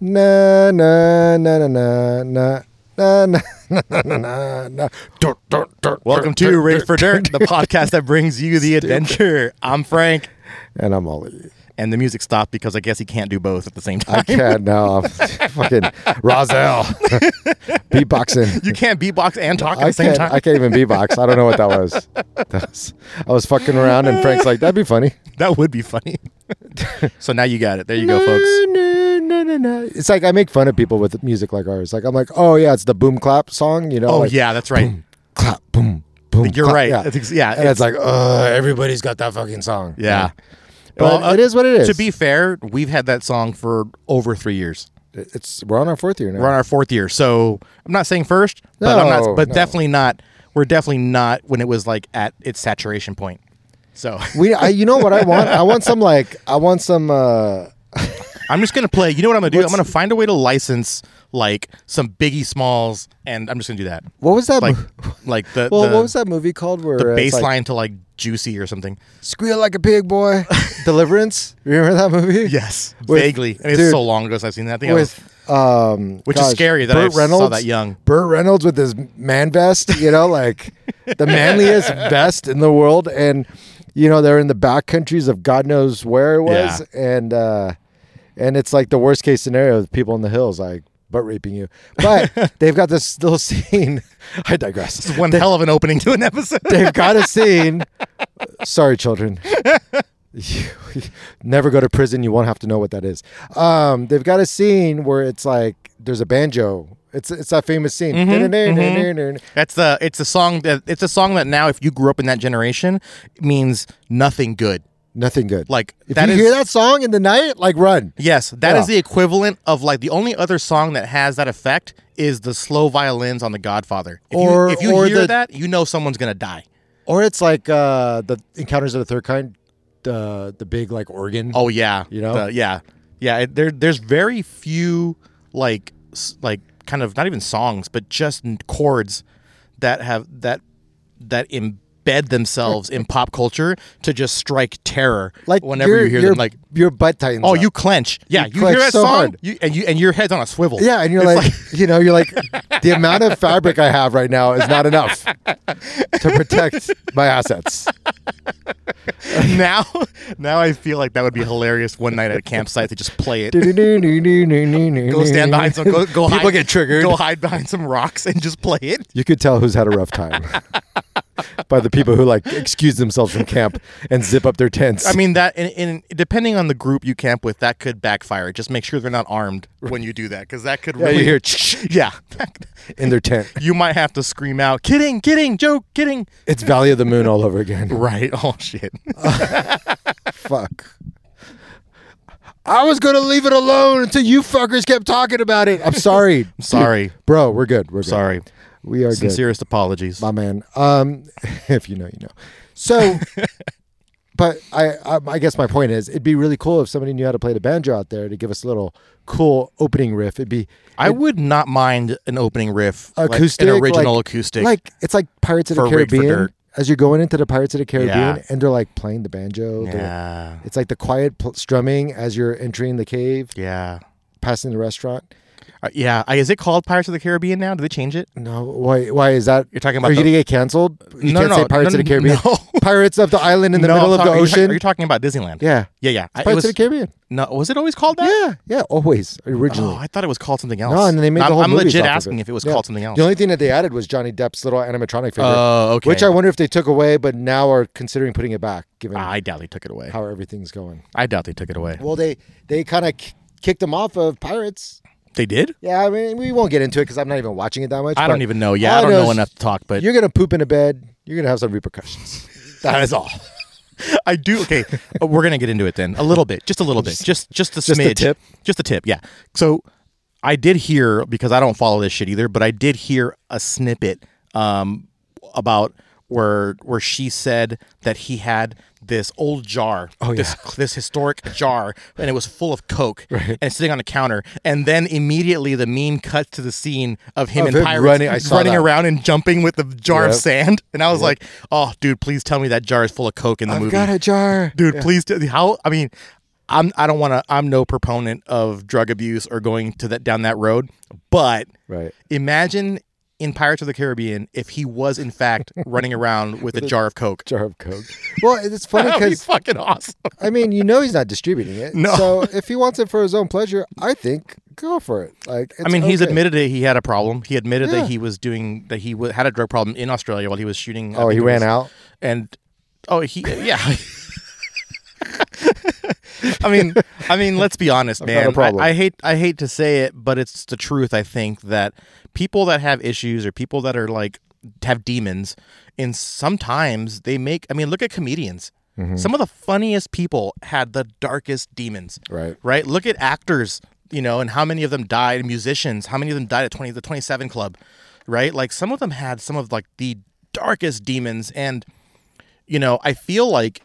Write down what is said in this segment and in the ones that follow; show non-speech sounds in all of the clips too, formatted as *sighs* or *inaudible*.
Na na na na na na na na na na na Welcome to Race for dur, Dirt, the podcast that brings you the adventure. I'm Frank, And I'm Ollie. And the music stopped because I guess he can't do both at the same time. I can't now. *laughs* Fucking Roselle. *laughs* Beatboxing. You can't beatbox and talk at I the same time. I can't even beatbox. I don't know what that was. *laughs* That was- I was fucking around, and Frank's like, "That'd be funny." that would be funny. so now you got it. There you go, folks. No, no, no, no. It's like I make fun of people with music like ours. Like I'm like, "Oh yeah, it's the boom clap song," you know? Oh like, yeah, that's right. clap, boom, boom. You're clap. right. Yeah. It's yeah, and it's, like, "Uh, everybody's got that fucking song." yeah. But Well, uh, it is what it is. To be fair, we've had that song for over three years. it's we're on our fourth year now. We're on our fourth year, so I'm not saying first, but I'm No, not. But no. definitely not. We're definitely not when it was like at its saturation point. So we, I, you know what I want? I want some like, I want some. uh *laughs* I'm just gonna play. You know what I'm gonna do? What's- I'm gonna find a way to license like some Biggie Smalls, and I'm just gonna do that. What was that? Like, mo- like the *laughs* well, the, what was that movie called? Where the baseline like, to like Juicy or something. "Squeal like a pig, boy." *laughs* Deliverance. Remember that movie? Yes, With- vaguely. And it's dude, so long ago since I've seen that. I think I was- With um, which is gosh, scary that I Burt saw Reynolds, that young. Burt Reynolds with his man vest, you know, like the *laughs* manliest vest in the world, and you know they're in the back countries of God knows where it was, and uh, and it's like the worst case scenario of people in the hills like butt raping you, but *laughs* they've got this little scene. *laughs* I digress. This is one hell of an opening to an episode. They've got a scene. *laughs* Sorry, children. Never go to prison. You won't have to know what that is. Um, they've got a scene where it's like there's a banjo. It's it's that famous scene. That's the it's a song that it's a song that now if you grew up in that generation means nothing good. Nothing good. Like if you is hear that song in the night, like run. yes, that is Yeah. the equivalent of like the only other song that has that effect is the slow violins on The Godfather. If Or- you, if you or hear the- that, you know someone's gonna die. Or it's like uh, the Encounters of the Third Kind, the the big like organ. Oh yeah, You know? The- yeah, yeah. It, there, there's very few like s- like kind of not even songs, but just chords that have that that embed themselves in pop culture to just strike terror. like whenever you hear them, like your butt tightens. oh, up. you clench. Yeah, You you, clench hear that so song, hard. you, and you and your head's on a swivel. Yeah, and you're It's like, you know, you're like, *laughs* the amount of fabric I have right now is not enough to protect my assets. *laughs* now, now I feel like that would be hilarious one night at a campsite to just play it. Go *laughs* Go stand behind some. Go, go People hide, get triggered. Go hide behind some rocks and just play it. You could tell who's had a rough time by the people who like excuse themselves from camp and zip up their tents. I mean that, in, in depending on the group you camp with, that could backfire. Just make sure they're not armed when you do that, because that could yeah, really. hear yeah, in their tent. *laughs* you might have to scream out, "Kidding, kidding, joke, kidding." It's Valley of the Moon all over again. *laughs* Right? Oh shit. *laughs* Fuck. I was gonna leave it alone until you fuckers kept talking about it. I'm sorry. I'm Sorry, Bro, we're good. We're good. sorry. We are good. Sincerest apologies. my man. Um, *laughs* if you know, you know. So, *laughs* but I, I, I guess my point is, it'd be really cool if somebody knew how to play the banjo out there to give us a little cool opening riff. It'd be I would not mind an opening riff, like acoustic, an original like- acoustic. like it's like Pirates of the For Raid for Caribbean. As you're going into the Pirates of the Caribbean, Yeah. and they're like playing the banjo. yeah, It's like the quiet pl- strumming as you're entering the cave, yeah, passing the restaurant. Uh, yeah. Uh, Is it called Pirates of the Caribbean now? Did they change it? No, why? Why is that? You're talking about. Are about you gonna get canceled? You No, can't no, say Pirates no, of the Caribbean. no. *laughs* Pirates of the island in the middle of the are you ocean. Are you talking about Disneyland? yeah, yeah, yeah. I- Pirates was- of the Caribbean. No, was it always called that? Yeah, yeah, always originally. Oh, I thought it was called something else. No, and then they made the I'm, whole I'm legit asking it. if it was Yeah. called something else. The only thing that they added was Johnny Depp's little animatronic figure, Oh, okay. which I wonder if they took away, but now are considering putting it back, given I doubt they took it away. how everything's going. I doubt they took it away. Well, they they kind of k- kicked them off of Pirates. They did? Yeah, I mean, we won't get into it because I'm not even watching it that much. I but don't even know. Yeah, all I don't know is enough to talk, but You're gonna poop in a bed. You're gonna have some repercussions. *laughs* That is all. *laughs* I do. Okay, uh, we're gonna get into it then a little bit, just a little bit, just just a Just a smidge, tip? just a tip. Yeah. So I did hear because I don't follow this shit either, but I did hear a snippet um, about where where she said that he had this old jar, Oh, this this historic jar, and it was full of coke, *laughs* and sitting on a counter. And then immediately the meme cuts to the scene of him Of and pirates running- I running around and jumping with the jar of sand. And I was like, "Oh, dude, please tell me that jar is full of coke in the I've movie." got a jar, dude Yeah. please tell how i mean I'm I don't want to. I'm no proponent of drug abuse or going to that down that road. But Right. imagine in Pirates of the Caribbean if he was in fact running around *laughs* with a jar of coke. Jar of Coke. *laughs* Well, it's funny That'd be because fucking awesome. I mean, you know, he's not distributing it. *laughs* No. So if he wants it for his own pleasure, I think go for it. Like, I mean, he's admitted it. He had a problem. He admitted Yeah. that he was doing that. He w- had a drug problem in Australia while he was shooting. Oh, he ran was- out. and oh, he yeah. I mean, I mean, let's be honest, *laughs* man. I, I hate, I hate to say it, but it's the truth. I think that people that have issues or people that are like have demons, and sometimes they make. I mean, look at comedians. Mm-hmm. Some of the funniest people had the darkest demons. Right. Right. Look at actors, you know, and how many of them died. Musicians, how many of them died at twenty the twenty seven club, right? Like some of them had some of like the darkest demons, and you know, I feel like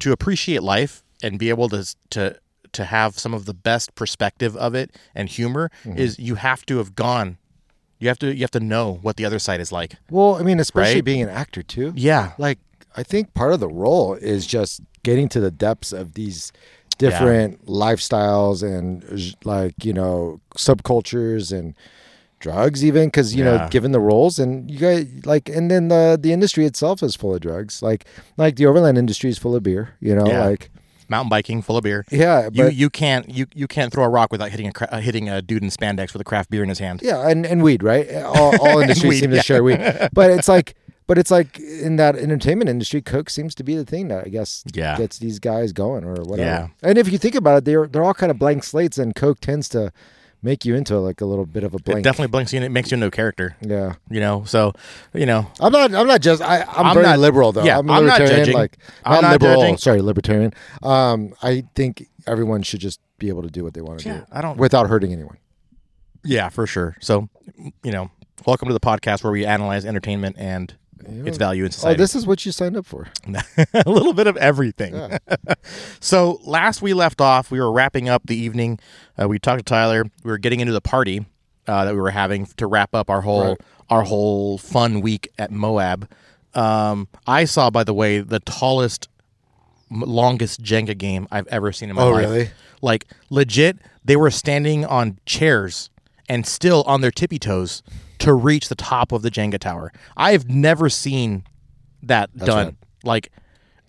to appreciate life and be able to to to have some of the best perspective of it and humor Mm-hmm. is you have to have gone. You have to you have to know what the other side is like. Well, I mean, especially Right? being an actor too. Yeah. Like, I think part of the role is just getting to the depths of these different lifestyles and like you know subcultures and drugs even because you know given the roles and you guys like and then the the industry itself is full of drugs like like the overland industry is full of beer you know Yeah. like Mountain biking, full of beer. yeah You you can't you you can't throw a rock without hitting a cra- uh, hitting a dude in spandex with a craft beer in his hand. Yeah, and, and weed, right? *laughs* All, all industries weed, seem to yeah. share weed, *laughs* but it's like, but it's like in that entertainment industry, Coke seems to be the thing that I guess Yeah. gets these guys going or whatever. Yeah. And if you think about it, they're they're all kind of blank slates, and Coke tends to make you into like a little bit of a blank. It definitely blinks you and it makes you no character. yeah, You know, so you know, I'm not. I'm not just. I, I'm, I'm very not- liberal though. yeah, I'm, I'm not judging. Like I'm not liberal. judging. Sorry, libertarian. Um, I think everyone should just be able to do what they want to Yeah, do I don't- without hurting anyone. yeah, for sure. So, you know, welcome to the podcast where we analyze entertainment and its value in society. Oh, this is what you signed up for. *laughs* a little bit of everything. Yeah. *laughs* so last we left off, we were wrapping up the evening. Uh, we talked to Tyler. We were getting into the party uh, that we were having to wrap up our whole Right. our whole fun week at Moab. Um, I saw, by the way, the tallest, m- longest Jenga game I've ever seen in my Oh, life. really? Like legit, they were standing on chairs and still on their tippy toes to reach the top of the Jenga tower. I've never seen that done. right. Like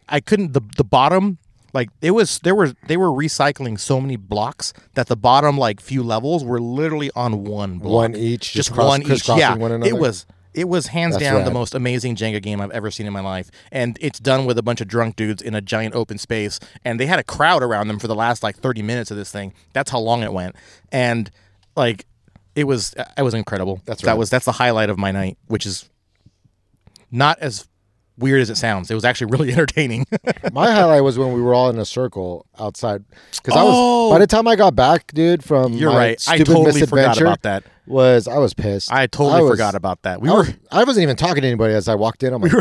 I couldn't the the bottom like it was there were they were recycling so many blocks that the bottom like few levels were literally on one block. One each, just just cross- one each. Yeah, one another? it was it was hands That's down the most amazing Jenga game I've ever seen in my life, and it's done with a bunch of drunk dudes in a giant open space, and they had a crowd around them for the last like thirty minutes of this thing. That's how long it went, and like it was it was incredible. That's that was that's the highlight of my night, which is not as weird as it sounds. It was actually really *laughs* entertaining. My highlight was when we were all in a circle outside because I Oh! was by the time I got back, dude. From You're my right. I Stupid totally forgot about that. Was I was pissed. I totally was- forgot about that. We I, were was, I wasn't even talking to anybody as I walked in. I'm like,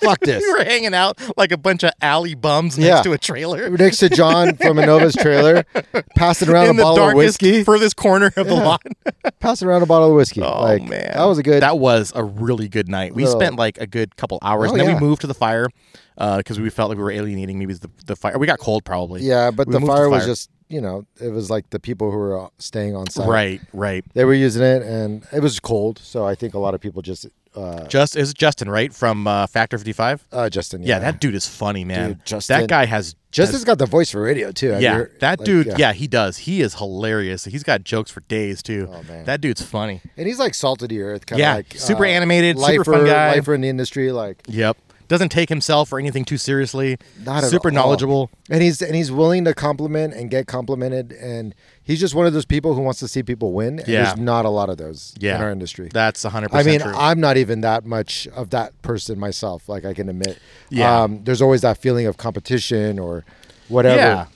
fuck this. we were hanging out like a bunch of alley bums next Yeah. to a trailer. Next to John from Anova's trailer, *laughs* passing around in a the bottle of darkest, whiskey. furthest corner of the lot. *laughs* passing around a bottle of whiskey. Oh like, man, that was a good. That was a really good night. We Little- spent like a good couple hours, Oh, and then yeah. we moved to the fire because we felt like we were alienating. Maybe the the fire. We got cold probably. yeah, but we the moved to fire was just you know it was like the people who were uh, staying on site. Right, right. They were using it, and it was cold, so I think a lot of people just. Uh, Just is it Justin right from uh, Factor Fifty Five. uh, Justin. Yeah. that dude is funny, man. Dude, Justin- that guy has Justin's got the voice for radio too. Have you yeah, heard- that like, dude. Yeah. he does. He is hilarious. He's got jokes for days too. Oh, man. That dude's funny. and he's like salt of the earth, kind of Yeah, like super uh, animated, super lifer, fun guy. lifer in the industry, like Yep. Doesn't take himself or anything too seriously. Not at super all. knowledgeable. and he's and he's willing to compliment and get complimented, and he's just one of those people who wants to see people win. And Yeah. there's not a lot of those Yeah. in our industry. That's 100% I mean, true. I'm not even that much of that person myself. Like I can admit, Yeah. Um, there's always that feeling of competition or whatever. Yeah.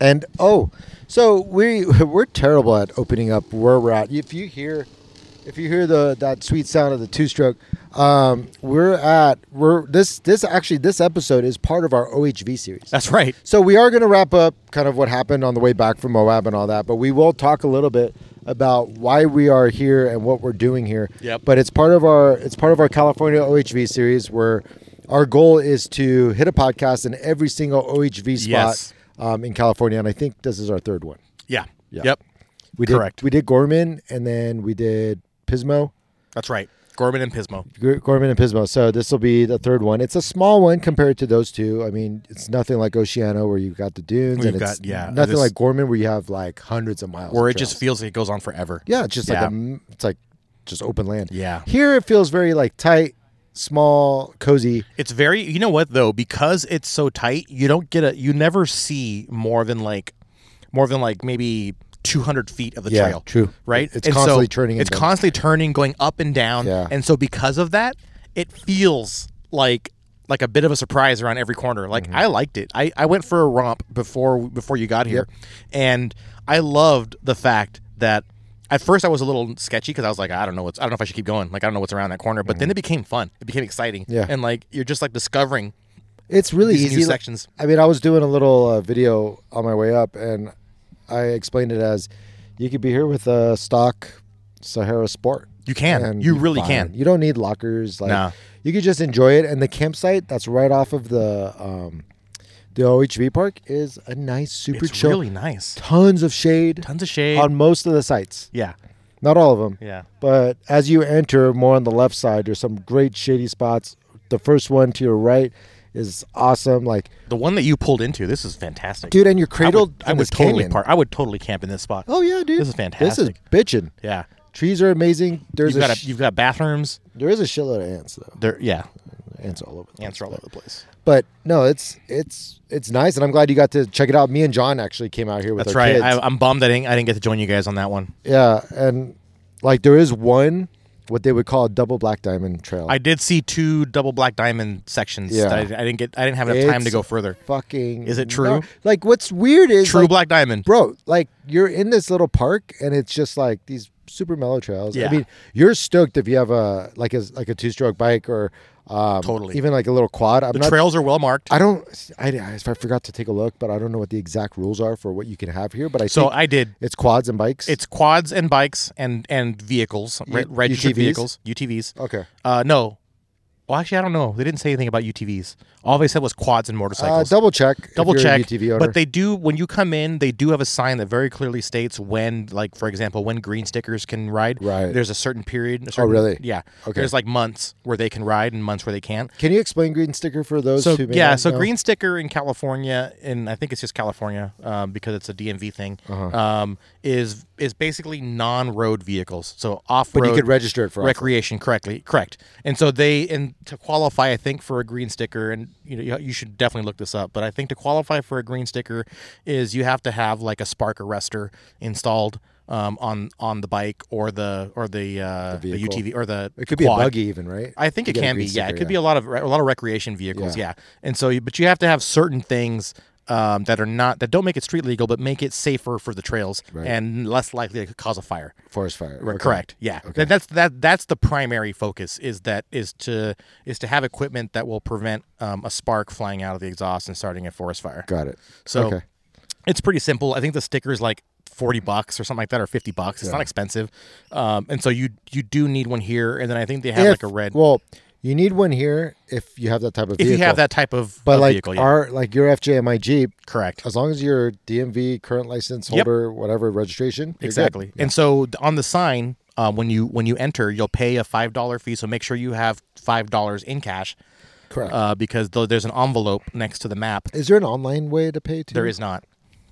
And oh, so we *laughs* we're terrible at opening up where we're at. If you hear, if you hear the that sweet sound of the two stroke, um, we're at we're this this actually this episode is part of our OHV series. That's right. So we are going to wrap up kind of what happened on the way back from Moab and all that, but we will talk a little bit about why we are here and what we're doing here. Yep. But it's part of our it's part of our California OHV series where our goal is to hit a podcast in every single OHV spot Yes. um, in California, and I think this is our third one. Yeah. Yeah. Yep. We did Correct. we did Gorman, and then we did Pismo. That's right. Gorman and Pismo. G- Gorman and Pismo. So this will be the third one. It's a small one compared to those two. I mean, it's nothing like Oceano where you've got the dunes, Where and it's got- yeah, nothing this- like Gorman where you have like hundreds of miles. Where of it just trails. feels like it goes on forever. yeah, it's just like Yeah. a m it's like just open land. Yeah. Here it feels very like tight, small, cozy. It's very you know what though, because it's so tight, you don't get a you never see more than like more than like maybe two hundred feet of the Yeah, trail. true. Right? It's And so constantly turning It's constantly turning, going up and down. Yeah. And so because of that, it feels like like a bit of a surprise around every corner. Like Mm-hmm. I liked it. I, I went for a romp before before you got here, and I loved the fact that at first I was a little sketchy because I was like I don't know what's I don't know if I should keep going. Like I don't know what's around that corner. But then it became fun. It became exciting. Mm-hmm. Yeah. and like you're just like discovering It's really these easy. new sections. I mean, I was doing a little uh, video on my way up, and I explained it as you could be here with a stock Sahara Sport. You can. You really fine. can. You don't need lockers. Like No. you could just enjoy it. And the campsite that's right off of the um, the OHV park is a nice, super It's chill. really nice. Tons of shade Tons of shade. on most of the sites. yeah. Not all of them. Yeah. But as you enter more on the left side, there's some great shady spots. The first one to your right is awesome. Like, The one that you pulled into, this is fantastic. dude, and you're I would, cradled I would this totally canyon. park. I would totally camp in this spot. Oh yeah, dude. This is fantastic. This is bitching. Yeah. Trees are amazing. There's You've a, got a, you've got bathrooms. there is a shitload of ants though. There yeah. Ants all over. the Ants place. all over the place. But no, it's it's it's nice, and I'm glad you got to check it out. Me and John actually came out here with That's our right. kids. I, I'm bummed I didn't I didn't get to join you guys on that one. yeah, and like there is one what they would call a double black diamond trail. I did see two double black diamond sections. Yeah. that I, I didn't get I didn't have enough time to go further. fucking Is it true? Like what's weird is True like, black diamond. bro. Like you're in this little park, and it's just like these super mellow trails. Yeah. I mean, you're stoked if you have a like a like a two stroke bike or um, Totally. even like a little quad. I'm The not trails are well marked. I don't. I, I forgot to take a look, but I don't know what the exact rules are for what you can have here. But I so I did it's quads and bikes. it's quads and bikes and and vehicles, re- U- registered UTVs? vehicles, UTVs. okay. Uh, no. Well, actually, I don't know. They didn't say anything about UTVs. All they said was quads and Uh, motorcycles. double check. Double check. But they do when you come in, they do have a sign that very clearly states when, like for example, when green stickers can ride. Right. Oh, There's a certain period. a certain- really? Yeah. Okay. There's like months where they can ride and months where they can't. Can you explain green sticker for those So yeah, so know? green sticker in California, and I think it's just California um, because it's a DMV thing, Uh-huh. um, is is basically non-road vehicles. So off. But you could register it for off-road. recreation correctly, correct. And so they and to qualify, I think for a green sticker, and you know you, should definitely look this up. But I think to qualify for a green sticker is you have to have like a spark arrestor installed. Um, on on the bike or the or the uh, the, vehicle. UTV or the It could be a buggy even, right? I think it can be. green Yeah, it sticker, could be a lot of a lot of recreation vehicles. Yeah. Yeah, and so, but you have to have certain things um, that are not that don't make it street legal, but make it safer for the trails Right. and less likely to cause a fire. forest fire. Right, Okay. Correct. Yeah. That- That's that. That's the primary focus. Is that is to is to have equipment that will prevent um, a spark flying out of the exhaust and starting a forest fire. Got it. So okay. it's pretty simple. I think the sticker is like forty bucks or something like that, or fifty bucks. It's Yeah. not expensive, um, and so you you do need one here, and then I think they have If- like a red. Well, you need one here if you have that type of vehicle. if you have that type of, but of like vehicle, yeah. our like your FJMI Jeep, correct. as long as you're DMV current license Yep. holder, whatever registration. Exactly. And so on the sign, uh, when you when you enter, you'll pay a five dollar fee. So make sure you have five dollars in cash, Correct. uh, because th- there's an envelope next to the map. is there an online way to pay too? There is not.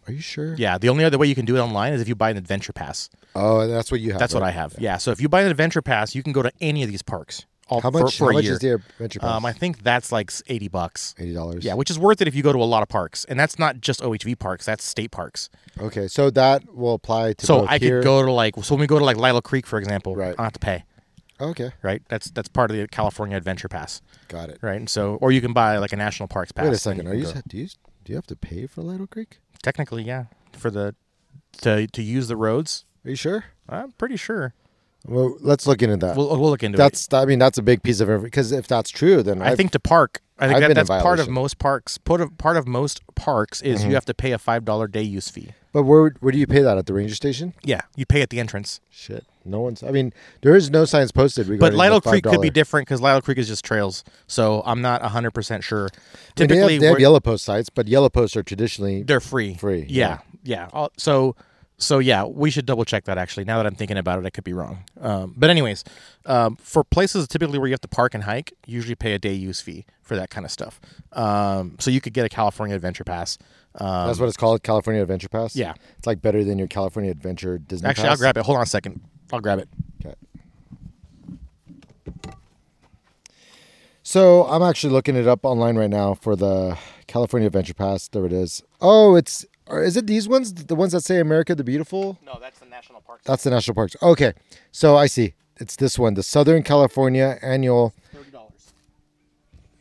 Are you sure? Yeah, the only other way you can do it online is if you buy an adventure pass. Oh, that's what you have. That's what? I have. Yeah. So if you buy an adventure pass, you can go to any of these parks. All, How much? for, how a much year. is the adventure pass? Um, I think that's like eighty bucks. Eighty dollars. Yeah, which is worth it if you go to a lot of parks, and that's not just OHV parks. That's state parks. Okay, so that will apply to. So I here. could go to like so when we go to like Lytle Creek, for example, Right. I don't have to pay. Okay, Right. That's that's part of the California Adventure Pass. got it. Right. And so, or you can buy like a national parks pass. Wait a second. you Are you? go. Do you? Do you have to pay for Lytle Creek? technically yeah for the to to use the roads? Are you sure? I'm pretty sure. Well, let's look into that. We'll we'll look into it. that's. I mean, that's a big piece of information because if that's true, then I I've- think to park, I think I've that, that's part of most parks. Part of part of most parks is you have to pay a five dollar day use fee. But where where do you pay that at the ranger station? Yeah, you pay at the entrance. Shit, no one's. I mean, there is no signs posted. But the Creek could be different because Lytle Creek is just trails. So I'm not hundred percent sure. I mean, they Typically, have, they have yellow post sites, but yellow posts are traditionally they're free. Free, Yeah, yeah. Uh, So, so yeah, we should double check that. Actually, now that I'm thinking about it, I could be wrong. Um, but anyways, um, for places typically where you have to park and hike, you usually pay a day use fee for that kind of stuff. Um, so you could get a California Adventure Pass. Um, That's what it's called, California Adventure Pass. Yeah. it's like better than your California Adventure Disney. actually, I'll grab it. Hold on a second. I'll grab it. Okay. So I'm actually looking it up online right now for the California Adventure Pass. There it is. Oh, it's or is it these ones? The ones that say America the Beautiful? No, that's the national park. That's the national parks. Okay, so I see. It's this one, the Southern California Annual. Thirty dollars.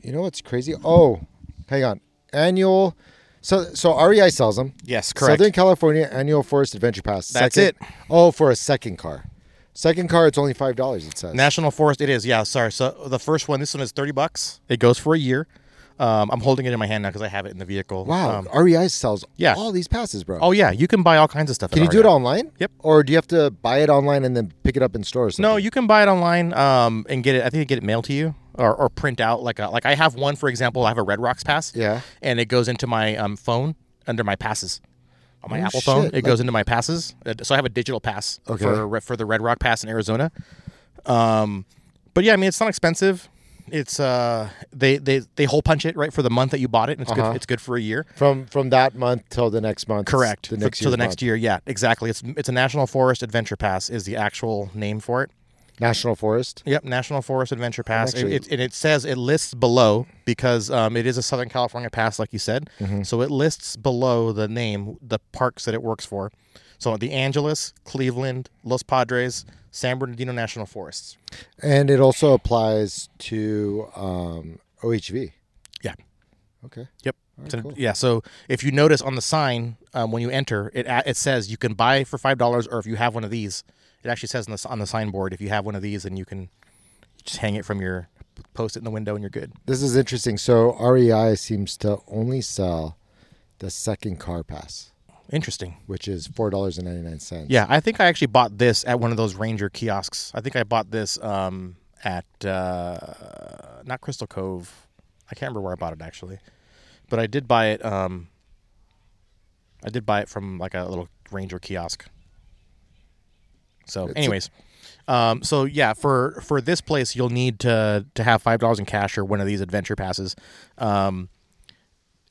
You know what's crazy? Oh, hang on. Annual. So so REI sells them. Yes, correct. Southern California Annual Forest Adventure Pass. That's Second- it. Oh, for a second car. Second car, it's only five dollars. It says. National Forest. It is. Yeah. Sorry. So the first one. This one is thirty bucks. It goes for a year. Um, I'm holding it in my hand now because I have it in the vehicle. Wow, Um, REI sells yeah. all these passes, bro. oh yeah, you can buy all kinds of stuff. can you do it online? Yep. Or do you have to buy it online and then pick it up in stores? No, you can buy it online um, and get it. I think you get it mailed to you or, or print out like a like I have one for example. I have a Red Rocks pass. Yeah. and it goes into my um, phone under my passes. On my Oh, Apple phone, shit. it goes into my passes. Uh, So I have a digital pass Okay. for for the Red Rock Pass in Arizona. Um, but yeah, I mean it's not expensive. It's uh they they they hole punch it right for the month that you bought it. And it's Uh-huh. good. It's good for a year. from from that month till the next month. Correct. The For- next to the next month. year. Yeah, exactly. It's it's a National Forest Adventure Pass is the actual name for it. National Forest. Yep, National Forest Adventure Pass. actually- it, it, and it says it lists below because um, it is a Southern California pass, like you said. Mm-hmm. So it lists below the name the parks that it works for. So the Angeles, Cleveland, Los Padres, San Bernardino National Forests. And it also applies to um, OHV. Yeah. Okay. Yep. Right, an- cool. Yeah. So if you notice on the sign um, when you enter, it it says you can buy for five dollars, or if you have one of these, it actually says on the, on the signboard if you have one of these, then you can just hang it from your post it in the window and you're good. This is interesting. So REI seems to only sell the second car pass, Interesting. which is four dollars and ninety nine cents. Yeah, I think I actually bought this at one of those Ranger kiosks. I think I bought this um, at uh, not Crystal Cove. I can't remember where I bought it actually, but I did buy it. Um, I did buy it from like a little Ranger kiosk. So, It's a- anyways, um, so yeah, for for this place, you'll need to to have five dollars in cash or one of these adventure passes. Um,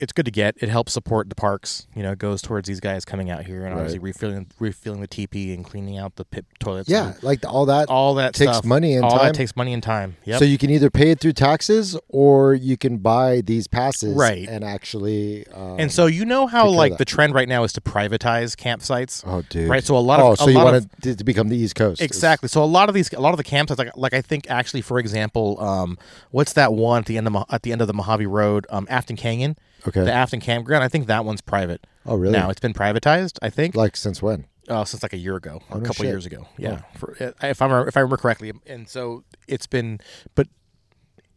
it's good to get. It helps support the parks. You know, it goes towards these guys coming out here and Right. obviously refilling refilling the TP and cleaning out the pit toilets. Yeah, like all that. all that takes stuff. money and all time. that takes money and time. Yep. So you can either pay it through taxes or you can buy these passes Right. and actually. Um, and so you know how take care of like the trend right now is to privatize campsites. oh, dude. Right. So a lot of oh, so you want of- to become the East Coast? Exactly. So a lot of these, a lot of the campsites, like like I think actually, for example, um, what's that one at the end of at the end of the Mojave Road, um, Afton Canyon, Okay. the Afton Campground. I think that one's private. Oh, really? Now it's been privatized. I think Like since when? uh, since like a year ago, or a no couple shit. years ago. Yeah, for, uh, if I remember, if I remember correctly, and so it's been, but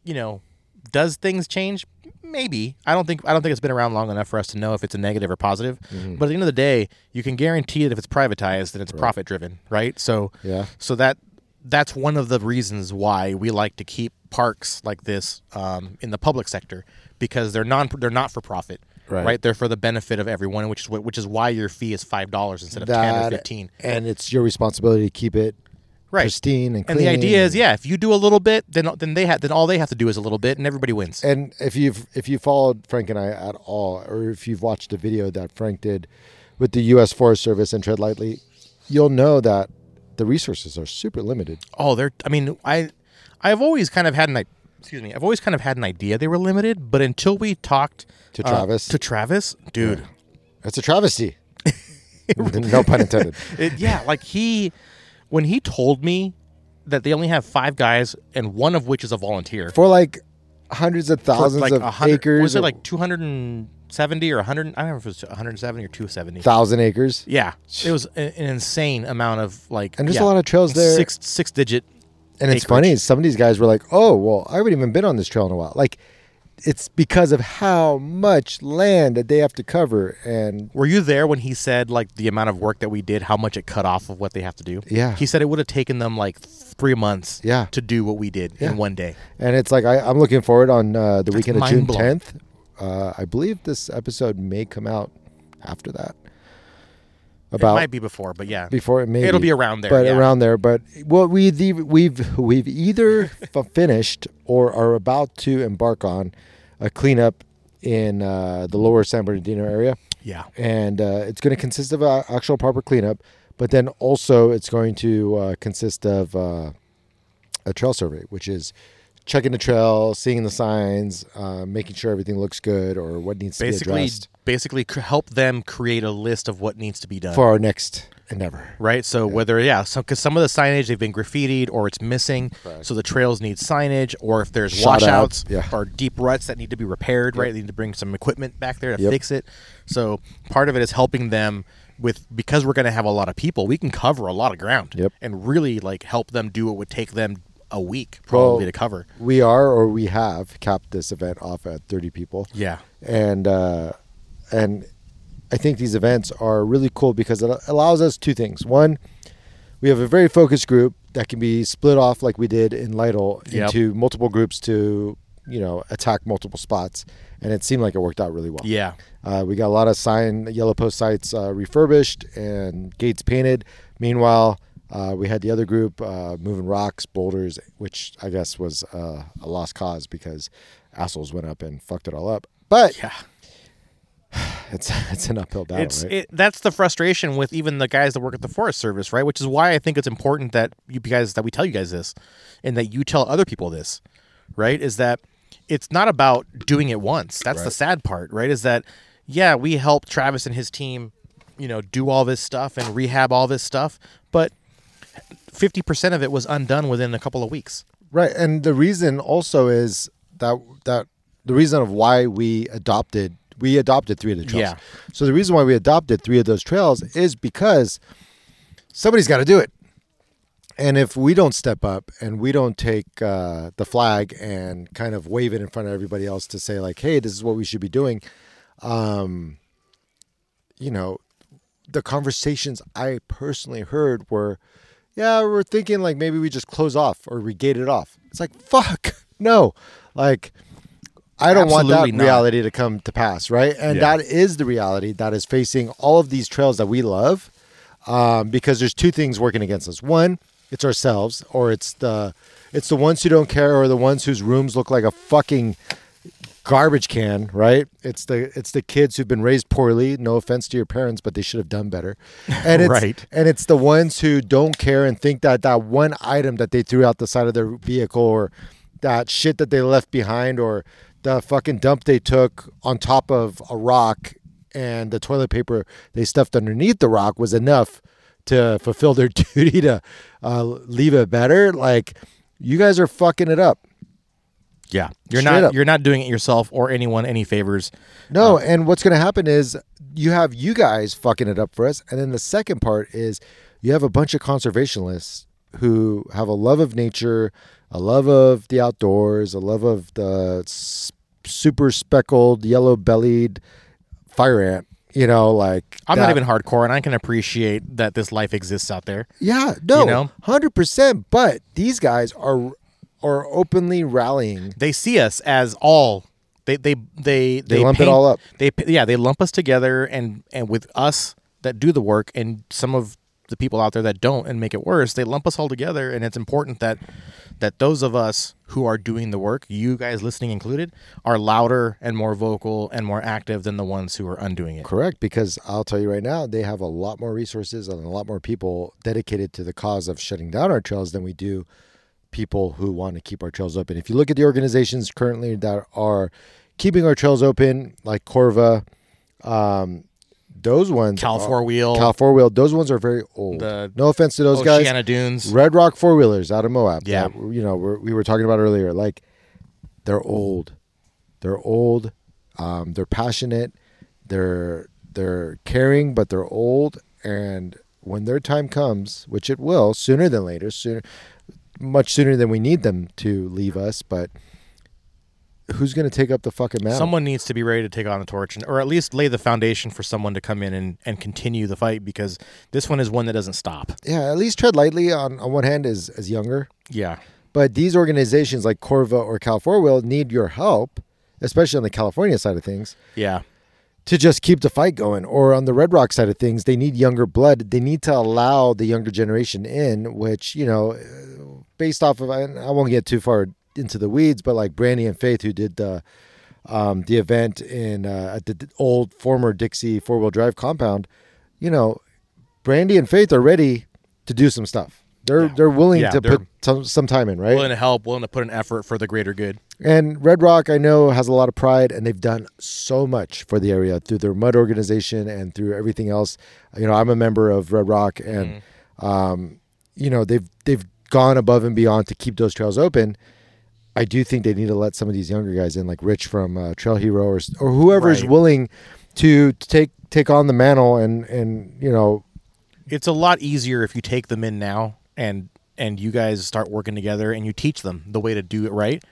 you know, does things change? Maybe. I don't think I don't think it's been around long enough for us to know if it's a negative or positive. Mm-hmm. But at the end of the day, you can guarantee that if it's privatized, then it's profit driven, right? So Yeah. so that that's one of the reasons why we like to keep parks like this um, in the public sector because they're non they're not for profit. Right. They're for the benefit of everyone, which is what, which is why your fee is five dollars instead of ten or That fifteen. and it's your responsibility to keep it Right. pristine and clean. And the idea is, yeah, if you do a little bit, then then they have then all they have to do is a little bit, and everybody wins. And if you've if you followed Frank and I at all, or if you've watched a video that Frank did with the U.S. Forest Service and Tread Lightly, you'll know that the resources are super limited. Oh, they're. I mean, I I've always kind of had an i- excuse me. I've always kind of had an idea they were limited, but until we talked To uh, Travis? to Travis, dude, that's a travesty. *laughs* no pun intended. *laughs* It, yeah, like he, when he told me that they only have five guys and one of which is a volunteer. For like hundreds of thousands like of acres, was it like two hundred and seventy or hundred? I don't know if it was one hundred seventy or two seventy. thousand acres? Yeah, it was a- an insane amount of like, And there's yeah, a lot of trails there. Six six digit. And it's acreage. funny, some of these guys were like, "Oh, well, I haven't even been on this trail in a while." Like, it's because of how much land that they have to cover, and Were you there when he said like the amount of work that we did, how much it cut off of what they have to do? Yeah. He said it would have taken them like three months. Yeah. To do what we did Yeah. in one day. and it's like I, I'm looking forward on uh, the weekend of June mind-blowing. 10th. Uh, I believe this episode may come out after that. it About might be before, but yeah. before it may It'll be around there, but yeah. around there. But what we the, we've we've either f- *laughs* finished or are about to embark on a cleanup in uh, the lower San Bernardino area, yeah. and uh, it's going to consist of a actual proper cleanup, but then also it's going to uh, consist of uh, a trail survey, which is checking the trail, seeing the signs, uh, making sure everything looks good or what needs to be Basically, addressed basically help them create a list of what needs to be done. for our next endeavor. right? So whether yeah, so because some of the signage they've been graffitied or it's missing, Correct. so the trails need signage, or if there's Shot washouts out, yeah. or deep ruts that need to be repaired, right? They need to bring some equipment back there to Yep. fix it. So part of it is helping them with because we're going to have a lot of people, we can cover a lot of ground, Yep. and really like help them do what would take them a week probably Well, to cover. We are or we have capped this event off at 30 people. Yeah, and uh, and I think these events are really cool because it allows us two things. One, we have a very focused group that can be split off like we did in Lytle Yep. into multiple groups to you know attack multiple spots, and it seemed like it worked out really well. yeah, Uh, we got a lot of sign yellow post sites uh, refurbished and gates painted. Meanwhile, uh, we had the other group uh, moving rocks, boulders, which I guess was uh, a lost cause because assholes went up and fucked it all up. But yeah. *sighs* it's *laughs* it's an uphill battle, it's right? it, that's the frustration with even the guys that work at the Forest Service, right? Which is why I think it's important that you guys that we tell you guys this, and that you tell other people this, right? Is that it's not about doing it once. That's the sad part, right? Is that yeah, we helped Travis and his team, you know, do all this stuff and rehab all this stuff, but fifty percent of it was undone within a couple of weeks. right. And the reason also is that that the reason of why we adopted we adopted three of the trails. Yeah. So the reason why we adopted three of those trails is because somebody's got to do it. And if we don't step up and we don't take uh, the flag and kind of wave it in front of everybody else to say like, "Hey, this is what we should be doing," um, you know, the conversations I personally heard were, "Yeah, we're thinking like maybe we just close off or we gate it off." It's like, "Fuck, *laughs* no!" Like, I don't want that not. reality to come to pass, right? And Yeah. that is the reality that is facing all of these trails that we love um, because there's two things working against us. One, it's ourselves, or it's the it's the ones who don't care, or the ones whose rooms look like a fucking garbage can, right? It's the it's the kids who've been raised poorly. No offense to your parents, but they should have done better. *laughs* And it's, Right. And it's the ones who don't care and think that that one item that they threw out the side of their vehicle, or that shit that they left behind, or the fucking dump they took on top of a rock, and the toilet paper they stuffed underneath the rock was enough to fulfill their *laughs* duty to uh, leave it better. Like you guys are fucking it up. Yeah, you're Straight not up. you're not doing it yourself or anyone any favors. No, um, and what's going to happen is you have you guys fucking it up for us, and then the second part is you have a bunch of conservationists who have a love of nature, a love of the outdoors, a love of the super speckled, yellow-bellied fire ant. You know, like I'm not even hardcore, and I can appreciate that this life exists out there. Yeah, no, You know? hundred percent. But these guys are are openly rallying. They see us as all. They they they they, lump it all up. They yeah they lump us together, and and with us that do the work, and some of the people out there that don't and make it worse, they lump us all together. And it's important that that those of us who are doing the work, you guys listening included, are louder and more vocal and more active than the ones who are undoing it. Correct, because I'll tell you right now, they have a lot more resources and a lot more people dedicated to the cause of shutting down our trails than we do people who want to keep our trails open. If you look at the organizations currently that are keeping our trails open, like Corva, um, those ones, Cal are- Four Wheel, Cal Four Wheel, those ones are very old. The no offense to those guys, Dunes. Red Rock four wheelers out of Moab. Yeah. that, you know we're, we were talking about earlier. Like they're old, they're old, um, they're passionate, they're they're caring, but they're old. And when their time comes, which it will sooner than later, sooner, much sooner than we need them to leave us, but who's going to take up the fucking mantle? Someone needs to be ready to take on the torch, and, or at least lay the foundation for someone to come in and, and continue the fight because this one is one that doesn't stop. yeah, at least tread lightly on, on one hand as, as younger. Yeah. But these organizations like Corva or Cal Four Wheel need your help, especially on the California side of things, Yeah. To just keep the fight going. Or on the Red Rock side of things, they need younger blood. They need to allow the younger generation in, which, you know, based off of, I won't get too far into the weeds, but like Brandy and Faith, who did the um, the event in uh, the old former Dixie four wheel drive compound, you know, Brandy and Faith are ready to do some stuff. They're Yeah. they're willing Yeah, to they're- put some, some time in, right? Willing to help, willing to put an effort for the greater good. And Red Rock, I know, has a lot of pride, and they've done so much for the area through their mud organization and through everything else. You know, I'm a member of Red Rock, and um, you know they've they've gone above and beyond to keep those trails open. I do think they need to let some of these younger guys in, like Rich from uh, Trail Hero, or or whoever is Right. willing to take take on the mantle and and you know It's a lot easier if you take them in now and and you guys start working together and you teach them the way to do it right,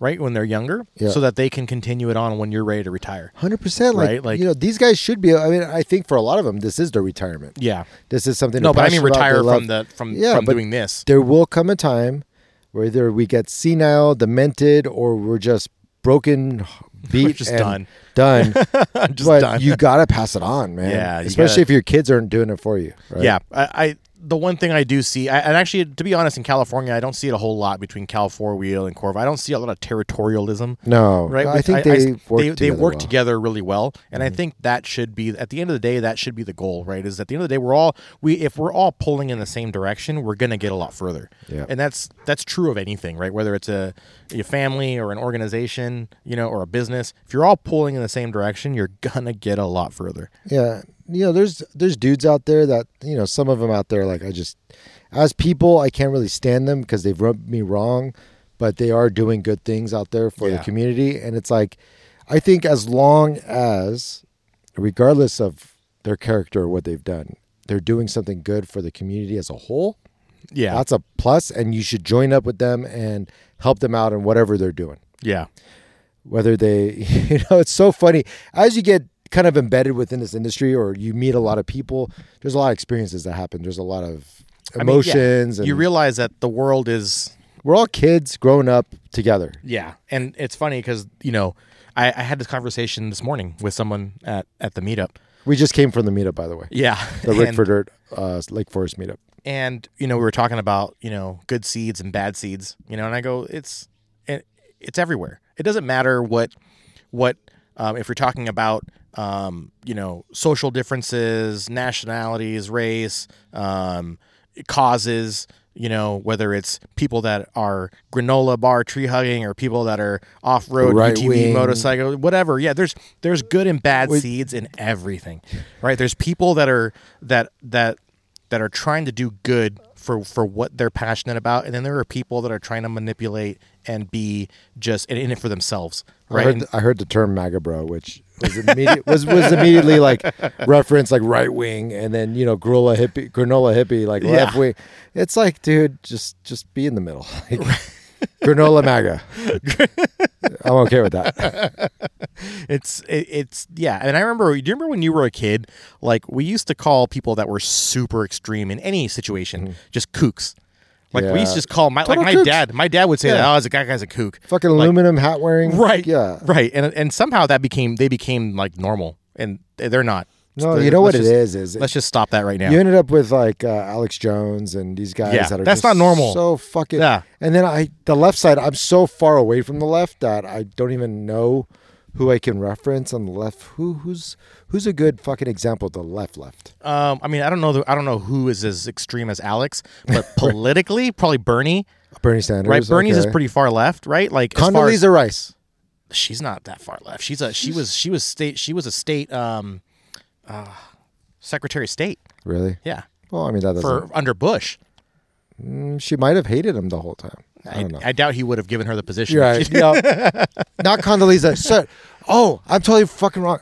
right when they're younger, Yeah. so that they can continue it on when you're ready to retire. hundred percent, like, Right, like- you know, these guys should be. I mean, I think for a lot of them, this is their retirement. Yeah. This is something. No, but I mean passionate about, they retire from the from Yeah, from but- doing this. there will come a time where either we get senile, demented, or we're just broken, *laughs* beat, just and done. Done. *laughs* Just but done. you gotta pass it on, man. *laughs* Yeah, especially gotta- if your kids aren't doing it for you. Right? Yeah, I, I the one thing I do see, I, and actually, to be honest, in California, I don't see it a whole lot between Cal Four Wheel and Corva. I don't see a lot of territorialism. No. Right, I With- think they work they, they together work well. Mm-hmm. together really well, and I think that should be at the end of the day that should be the goal, right? Is at the end of the day we're all we if we're all pulling in the same direction, we're gonna get a lot further. Yeah. and that's that's true of anything, right? Whether it's a a family or an organization, you know, or a business, if you're all pulling in the same direction, you're gonna get a lot further. Yeah, you know, there's there's dudes out there that you know, some of them out there like I just, as people, I can't really stand them because they've rubbed me wrong, but they are doing good things out there for Yeah. the community, and it's like, I think as long as, regardless of their character or what they've done, they're doing something good for the community as a whole. Yeah, That's a plus, and you should join up with them and help them out in whatever they're doing yeah, whether they *laughs* you know it's so funny as you get kind of embedded within this industry or you meet a lot of people there's a lot of experiences that happen there's a lot of I mean, yeah, emotions and you realize that the world is we're all kids growing up together Yeah, and it's funny because you know I, I had this conversation this morning with someone at at the meetup. we just came from the meetup by the way Yeah, the Rickford uh, Lake Forest meetup and you know we were talking about you know good seeds and bad seeds. You know, and I go it's it, it's everywhere. It doesn't matter what what um, if you're talking about um, you know social differences, nationalities, race, um, causes. You know whether it's people that are granola bar tree hugging or people that are off road Right UTV wing. motorcycle, whatever. Yeah, there's there's good and bad Wait. seeds in everything, right? There's people that are that that that are trying to do good for for what they're passionate about, and then there are people that are trying to manipulate and be just in, in it for themselves, I right? heard, And- I heard the term MAGA bro, which was immediate, was was immediately like reference like right wing, and then you know granola hippie, granola hippie, like Yeah. left wing. It's like, dude, just just be in the middle, *laughs* like, granola MAGA. *laughs* I'm okay with that. It's it, it's yeah and i remember do you remember when you were a kid like we used to call people that were super extreme in any situation just kooks like we used Mm-hmm. To just call my Total like my kooks. dad my dad would say Yeah. that oh as a guy guy's a kook Fucking Like- aluminum hat wearing, right Yeah. right and and somehow that became they became like normal and they're not No, you know what it just- is? Is let's just stop that right now you ended up with like uh, Alex Jones and these guys Yeah, that are that's not normal. So fucking Yeah. And then I the left side, I'm so far away from the left that I don't even know who I can reference on the left. Who who's who's a good fucking example of the left left? Um, I mean, I don't know. The, I don't know who is as extreme as Alex, but *laughs* politically, probably Bernie. Bernie Sanders. Right? Bernie's is pretty far left, right? Like as far as, Condoleezza Rice. she's not that far left. She's a she was she was state she was a state um, uh, secretary of state. Really? Yeah, Well, I mean that doesn't. for under Bush. Mm, she might have hated him the whole time. I I, don't know. I doubt he would have given her the position. You're right. *laughs* no, not Condoleezza. So, oh, I'm totally fucking wrong.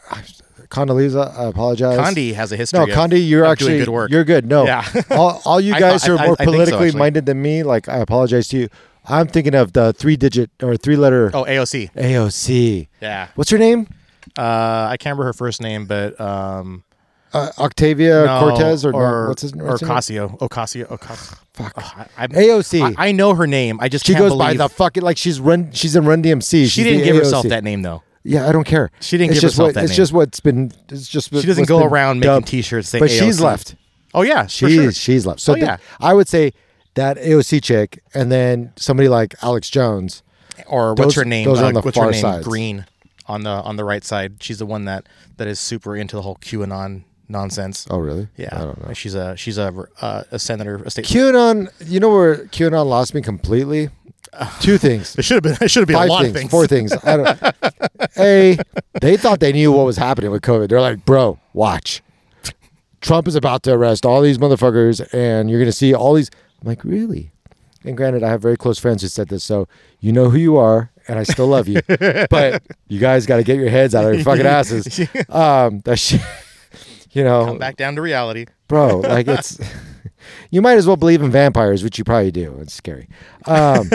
Condoleezza, I apologize. Condi has a history. No, Condi, you're actually doing good work. You're good. No, Yeah. *laughs* all, all you guys who are more so, politically actually. minded than me, like I apologize to you. I'm thinking of the three digit or three letter Oh, AOC. AOC. Yeah. What's her name? Uh, I can't remember her first name, but um, Uh, Octavia no, Cortez or, no, or what's his or what's name? Ocasio. Ocasio. Ocasio. Fuck. Oh, I, I, AOC. I, I know her name. I just she goes by the fucking like she's run. She's in Run DMC. she She's didn't give herself that name though. Yeah, I don't care. She didn't it's give herself what, that It's name. just what's been. It's just. She doesn't go around making. T-shirts saying But she's left. Oh yeah, She's sure. she's left. So Oh, th- yeah. I would say that AOC chick, and then somebody like Alex Jones. or Those- what's her name? those are Uh, on the what's far her name? sides. Greene on the on the right side. She's the one that that is super into the whole QAnon nonsense. Oh, really? Yeah, I don't know. She's a she's a uh, a senator, a state. QAnon. You know where QAnon lost me completely. Two *laughs* things. It should have been. It should have been Five a lot things, of things. Four things. I don't. Know. *laughs* A. They thought they knew what was happening with COVID. They're like, bro, watch. Trump is about to arrest all these motherfuckers, and you're going to see all these. I'm like, really? And granted, I have very close friends who said this, so you know who you are, and I still love you. *laughs* but you guys got to get your heads out of your fucking asses. Um, that shit, you know, Come back down to reality. bro. Like it's, *laughs* *laughs* you might as well believe in vampires, which you probably do. It's scary. Um,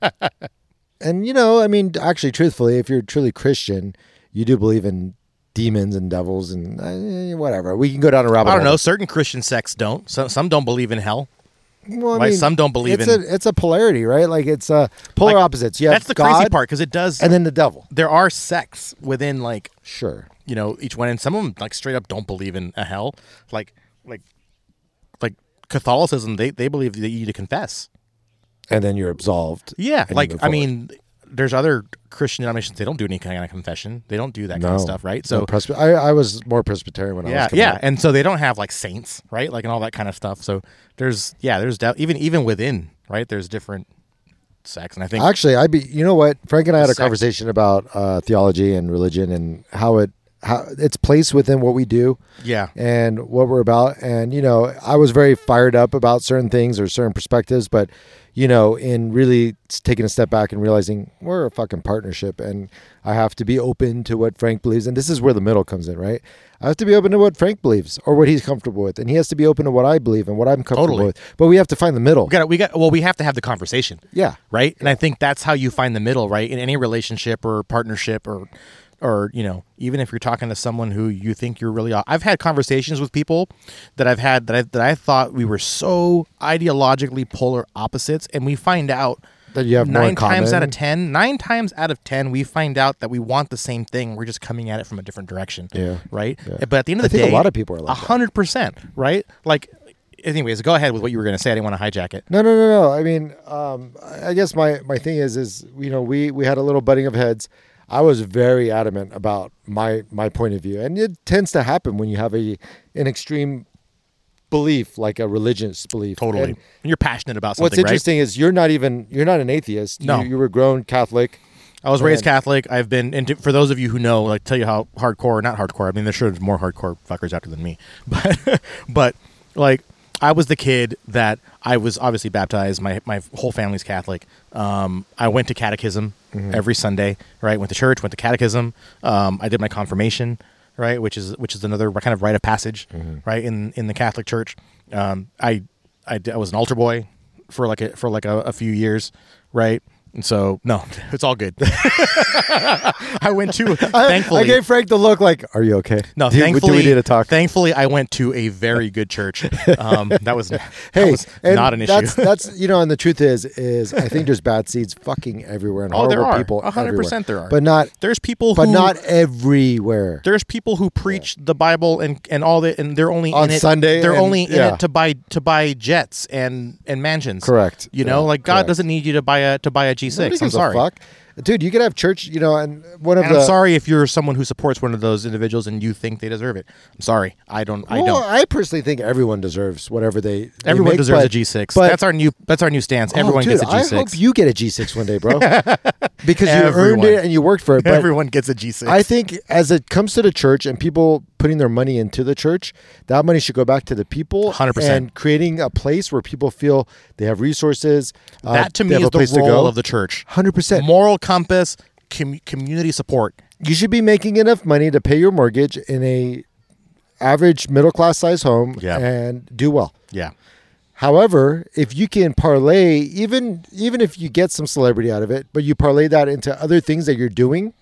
*laughs* and you know, I mean, actually, truthfully, if you're truly Christian, you do believe in demons and devils and uh, whatever. We can go down a rabbit I don't hole. know. Certain Christian sects don't. Some some don't believe in hell. Well, I mean, some don't believe it's in. A, it's a polarity, right? Like it's uh, polar Like, opposites. Yeah, that's the God crazy part because it does. and then the devil. there are sects within like Sure. You know each one, and some of them like straight up don't believe in a hell. Like like like Catholicism, they they believe that you need to confess. And then you're absolved. Yeah, like I mean, there's other Christian denominations they don't do any kind of confession. They don't do that kind of stuff, right? So So Presby- I, I was more Presbyterian when I was yeah, up. and so they don't have like saints, right? Like and all that kind of stuff. So there's yeah, there's de- even even within right, there's different sects, and I think Actually, I'd be. You know what? Frank and I had a Sect. conversation about uh, theology and religion and how it how its place within what we do yeah, and what we're about. And you know, I was very fired up about certain things or certain perspectives, but you know, in really taking a step back and realizing we're a fucking partnership, and I have to be open to what Frank believes, and this is where the middle comes in, right? I have to be open to what Frank believes or what he's comfortable with, and he has to be open to what I believe and what I'm comfortable Totally. with. But we have to find the middle. we got we got well, we have to have the conversation. yeah. right? And I think that's how you find the middle, right? In any relationship or partnership or or you know, even if you're talking to someone who you think you're really I've had conversations with people that I've had that I that I thought we were so ideologically polar opposites and we find out That you have nine times out of ten, nine times out of ten, we find out that we want the same thing. We're just coming at it from a different direction. Yeah. Right. Yeah. But at the end of I the think a lot of people are like that. hundred percent. Right. Like, anyways, go ahead with what you were going to say. I didn't want to hijack it. No, no, no, no. I mean, um, I I guess my my thing is is you know we we had a little butting of heads. I was very adamant about my my point of view, and it tends to happen when you have a an extreme belief, like a religious belief. Totally. And you're passionate about something. what's right? interesting is you're not even you're not an atheist. No. you, you were grown Catholic. I was raised Catholic. I've been, and for those of you who know, like, tell you how hardcore, not hardcore. I mean, there's sure there's more hardcore fuckers out there than me, *laughs* but, but like, I was the kid that I was obviously baptized. My my whole family's Catholic. Um, I went to catechism Mm-hmm. every Sunday. Right, went to church, went to catechism. Um, I did my confirmation. Right, which is which is another kind of rite of passage. Mm-hmm. Right in in the Catholic Church. Um, I, I I was an altar boy for like a for like a, a few years. Right. And so no, *laughs* it's all good. *laughs* I went to *laughs* I, thankfully. I gave Frank the look like, "Are you okay? no, do, thankfully, do we need to talk?" Thankfully, I went to a very good church. Um, that was that Hey, was not an issue. that's that's you know, and the truth is, is I think there's bad seeds fucking everywhere and Oh, there are. people. A hundred percent there are. but not There's people but who not everywhere. there's people who preach the Bible and and all that, and they're only On in it, Sunday They're and- only in yeah. it to buy to buy jets and and mansions. Correct. You know, Yeah, like God correct. doesn't need you to buy a to buy a G6. I'm sorry. fuck. dude. You could have church, you know, and one of And the. I'm sorry if you're someone who supports one of those individuals and you think they deserve it. I'm sorry. I don't. I Well, don't. I personally think everyone deserves whatever they. they Everyone make, deserves but- a G6. but- that's our new. That's our new stance. Oh, Everyone dude, gets a G6. I hope you get a G6 one day, bro, *laughs* because you earned it and you worked for it. But Everyone gets a G6. I think as it comes to the church and people putting their money into the church, that money should go back to the people. 100%. And creating a place where people feel they have resources. uh, that to me is the role of the church. 100%. Moral compass, com- community support. you should be making enough money to pay your mortgage in a average middle class size home Yeah. and do well. Yeah. However, if you can parlay, even even if you get some celebrity out of it, but you parlay that into other things that you're doing,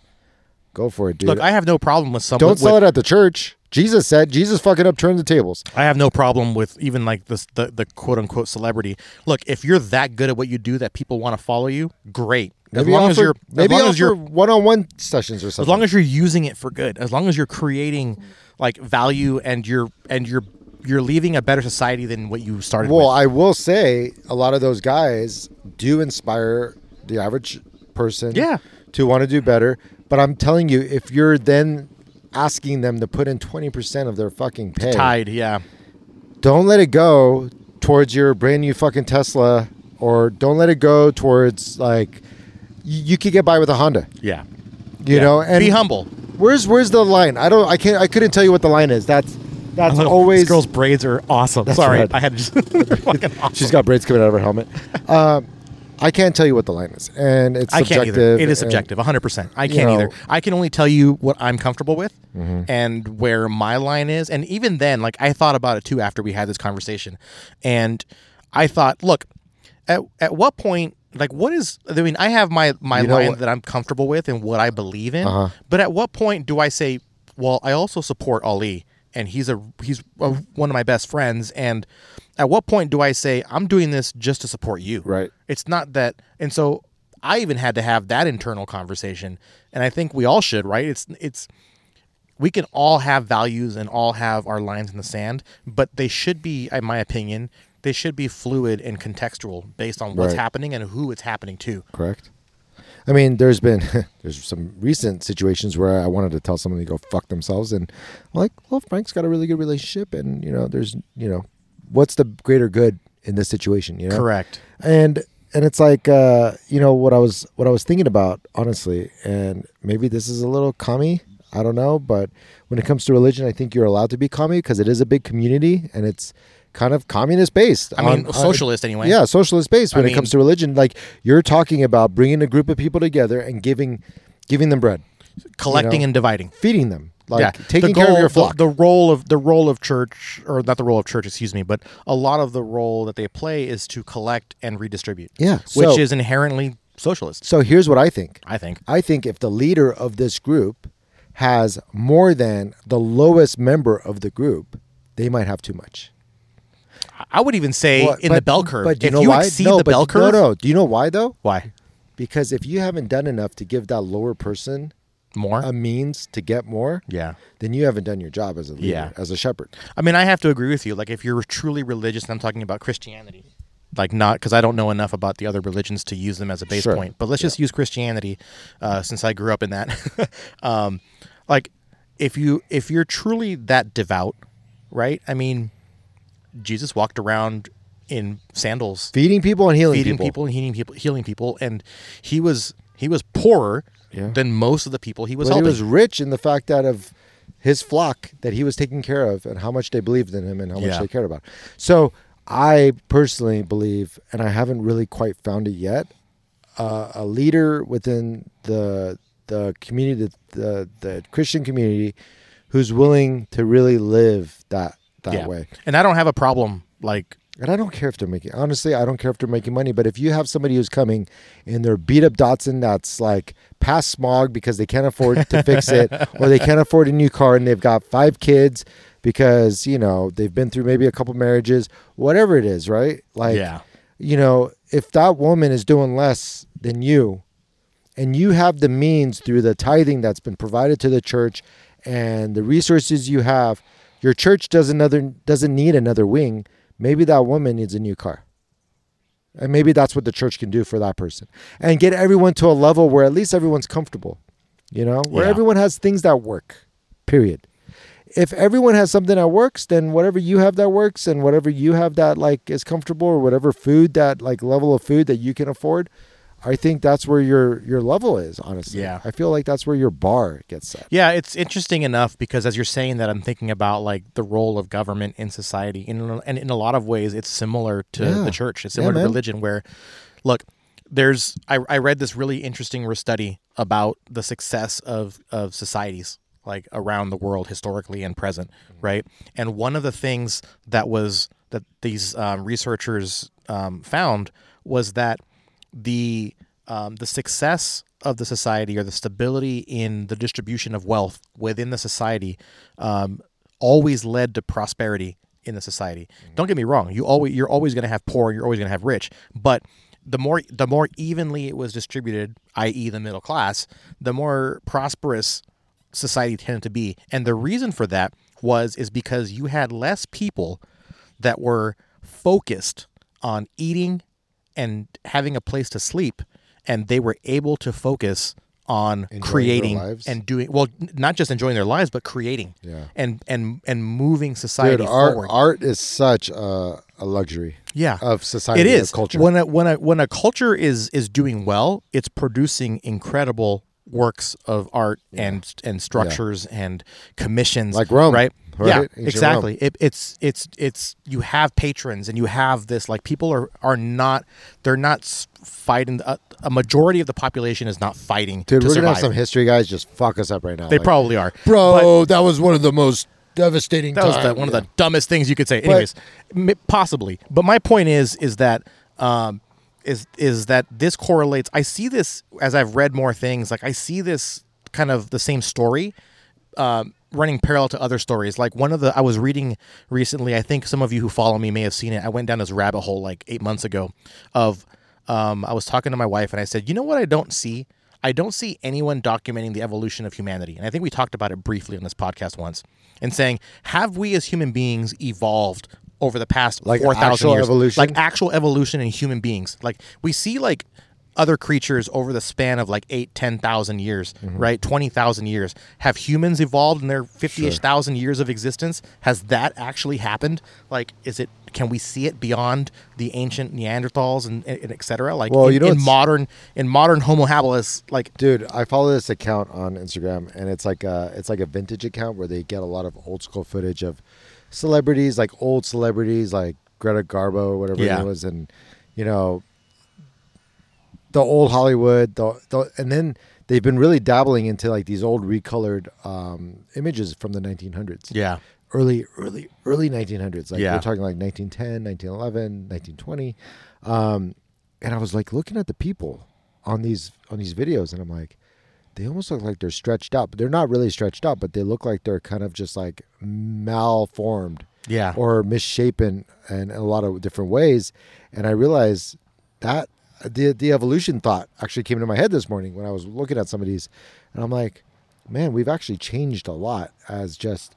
go for it, dude. Look, I have no problem with someone. Don't sell with, it at the church. Jesus said, Jesus fucking upturned the tables. I have no problem with even like this, the the quote unquote celebrity. Look, if you're that good at what you do that people want to follow you, great. As Maybe long offer, as you're, maybe as long as you're, one-on-one sessions or something. as long as you're using it for good, as long as you're creating like value and you're and you're you're leaving a better society than what you started Well, with. I will say a lot of those guys do inspire the average person Yeah. to want to do better. But I'm telling you, if you're then asking them to put in 20% of their fucking pay, Tied, yeah. don't let it go towards your brand new fucking Tesla or don't let it go towards like you, you could get by with a Honda, Yeah. you Yeah. know, and be humble. where's where's the line? I don't I can't I couldn't tell you what the line is. That's that's always this girl's braids are awesome. Sorry, right. I had to just. *laughs* *laughs* fucking awesome. She's got braids coming out of her helmet. *laughs* Um, I can't tell you what the line is, and it's I subjective. can't either. It is subjective, 100%. I can't either. know- I can only tell you what I'm comfortable with Mm-hmm. and where my line is. And even then, like, I thought about it too after we had this conversation. And I thought, look, at, at what point, like, what is, I mean, I have my, my You know line what- that I'm comfortable with and what I believe in. Uh-huh. But at what point do I say, well, I also support Ali and he's a he's a, one of my best friends and at what point do I say I'm doing this just to support you? Right. It's not that, and so I even had to have that internal conversation, and I think we all should, right? It's it's we can all have values and all have our lines in the sand, but they should be, in my opinion, they should be fluid and contextual based on what's Right. happening and who it's happening to. Correct. I mean, there's been *laughs* there's some recent situations where I wanted to tell somebody to go fuck themselves, and I'm like, well, Frank's got a really good relationship, and you know, there's you know, what's the greater good in this situation? You know, Correct. and and it's like uh, you know what I was what I was thinking about honestly, and maybe this is a little commie. I don't know, but when it comes to religion, I think you're allowed to be commie because it is a big community and it's kind of communist based. I mean, uh, socialist anyway. Yeah, socialist based when I it comes to religion. Like you're talking about bringing a group of people together and giving giving them bread, collecting you know, and dividing. feeding them, like yeah, taking the care of your flock. The, role of the role of church, or not the role of church, excuse me, but a lot of the role that they play is to collect and redistribute. Yeah, which is inherently socialist. so here's what I think. I think. I think if the leader of this group has more than the lowest member of the group, they might have too much. I would even say Well, in but- the bell curve. But do you if know you why? exceed no, the bell curve, No, no. Do you know why though? why Because if you haven't done enough to give that lower person more? a means to get more, yeah. then you haven't done your job as a leader, Yeah. as a shepherd. I mean, I have to agree with you. Like, if you're truly religious, and I'm talking about Christianity, like not because I don't know enough about the other religions to use them as a base Sure. point. But let's just use Christianity, uh, since I grew up in that. *laughs* um, like, if you if you're truly that devout, right? I mean, Jesus walked around in sandals, Feeding people and healing feeding people. people. and healing people, healing people, and he was he was poorer Yeah. than most of the people he was But he helping. was rich in the fact that of his flock that he was taking care of and how much they believed in him and how much Yeah. they cared about. So I personally believe, and I haven't really quite found it yet, uh, a leader within the the community, the the Christian community, who's willing to really live that that yeah. way. And I don't have a problem like And I don't care if they're making honestly, I don't care if they're making money, but if you have somebody who's coming in their beat up Datsun that's like past smog because they can't afford to fix it *laughs* or they can't afford a new car and they've got five kids because, you know, they've been through maybe a couple marriages, whatever it is, right? Like Yeah. you know, if that woman is doing less than you and you have the means through the tithing that's been provided to the church and the resources you have, your church does another doesn't need another wing. Maybe that woman needs a new car. And maybe that's what the church can do for that person. And get everyone to a level where at least everyone's comfortable. You know, where Yeah. everyone has things that work. Period. If everyone has something that works, then whatever you have that works and whatever you have that like is comfortable or whatever food that like level of food that you can afford, I think that's where your your level is, honestly. Yeah. I feel like that's where your bar gets set. Yeah, it's interesting enough because as you're saying that, I'm thinking about like the role of government in society, in, and in a lot of ways, it's similar to Yeah. the church. It's similar Yeah, to religion, where, look, there's I, I read this really interesting study about the success of of societies like around the world historically and present, right? And one of the things that was that these um, researchers um, found was that the um, the success of the society or the stability in the distribution of wealth within the society um, always led to prosperity in the society. Don't get me wrong; you always you're always going to have poor, you're always going to have rich, but the more the more evenly it was distributed, i.e., the middle class, the more prosperous society tended to be. And the reason for that was is because you had less people that were focused on eating and having a place to sleep, and they were able to focus on Enjoying creating lives? and doing well not just enjoying their lives, but creating Yeah. and and and moving society Dude, art forward. art is such a, a luxury yeah, of society. it is culture. when a when a when a culture is is doing well, it's producing incredible works of art and and structures and commissions Like Rome, right? Right? Yeah, exactly. It, it's it's it's you have patrons and you have this like people are are not they're not fighting. A, a majority of the population is not fighting Dude, to we're survive. gonna have some history guys just fuck us up right now. they Like, probably are, bro, that was one of the most devastating. That was the, one yeah. of the dumbest things you could say. Anyways, m- possibly. But my point is, is that, um, is is that this correlates. I see this as I've read more things. Like I see this kind of the same story, um, running parallel to other stories. Like one of the I was reading recently. I think some of you who follow me may have seen it. I went down this rabbit hole like eight months ago. Of, um, I was talking to my wife and I said, you know what I don't see. I don't see anyone documenting the evolution of humanity. And I think we talked about it briefly on this podcast once and saying, have we as human beings evolved over the past Like 4,000 years? evolution? Like actual evolution in human beings. Like we see like other creatures over the span of like eight, 10,000 years, Mm-hmm. right? 20,000 years. Have humans evolved in their 50-ish Sure. thousand years of existence? Has that actually happened? Like, is it, can we see it beyond the ancient Neanderthals and, and et cetera? Like Well, in, you know in modern, in modern Homo habilis, like Dude, I follow this account on Instagram, and it's like a it's like a vintage account where they get a lot of old school footage of celebrities, like old celebrities, like Greta Garbo or whatever Yeah. it was, and you know the old Hollywood, the, the and then they've been really dabbling into like these old recolored um, images from the 1900s, yeah, early, early, early 1900s. Like Yeah. we're talking like 1910, 1911, 1920, um, and I was like looking at the people on these on these videos, and I'm like, they almost look like they're stretched out, but they're not really stretched out, but they look like they're kind of just like malformed yeah, or misshapen in a lot of different ways. And I realized that the the evolution thought actually came into my head this morning when I was looking at some of these, and I'm like, man, we've actually changed a lot as just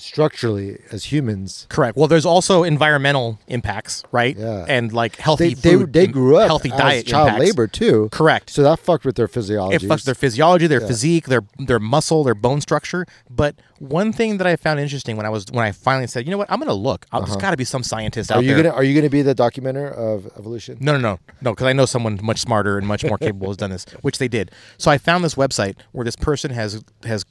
structurally as humans. correct. Well, there's also environmental impacts, right? Yeah. and like healthy They they, food, they and grew up healthy diet child impacts. labor too. Correct. So that fucked with their physiology. it fucks their physiology, their Yeah. physique, their their muscle, their bone structure. But one thing that I found interesting when I was when I finally said, you know what, I'm gonna look. I'll, There's got to be some scientist Uh-huh. Are out you there. gonna Are you gonna be the documenter of evolution? No, no, no, no, because I know someone much smarter and much more capable has done this, which they did. So I found this website where this person has has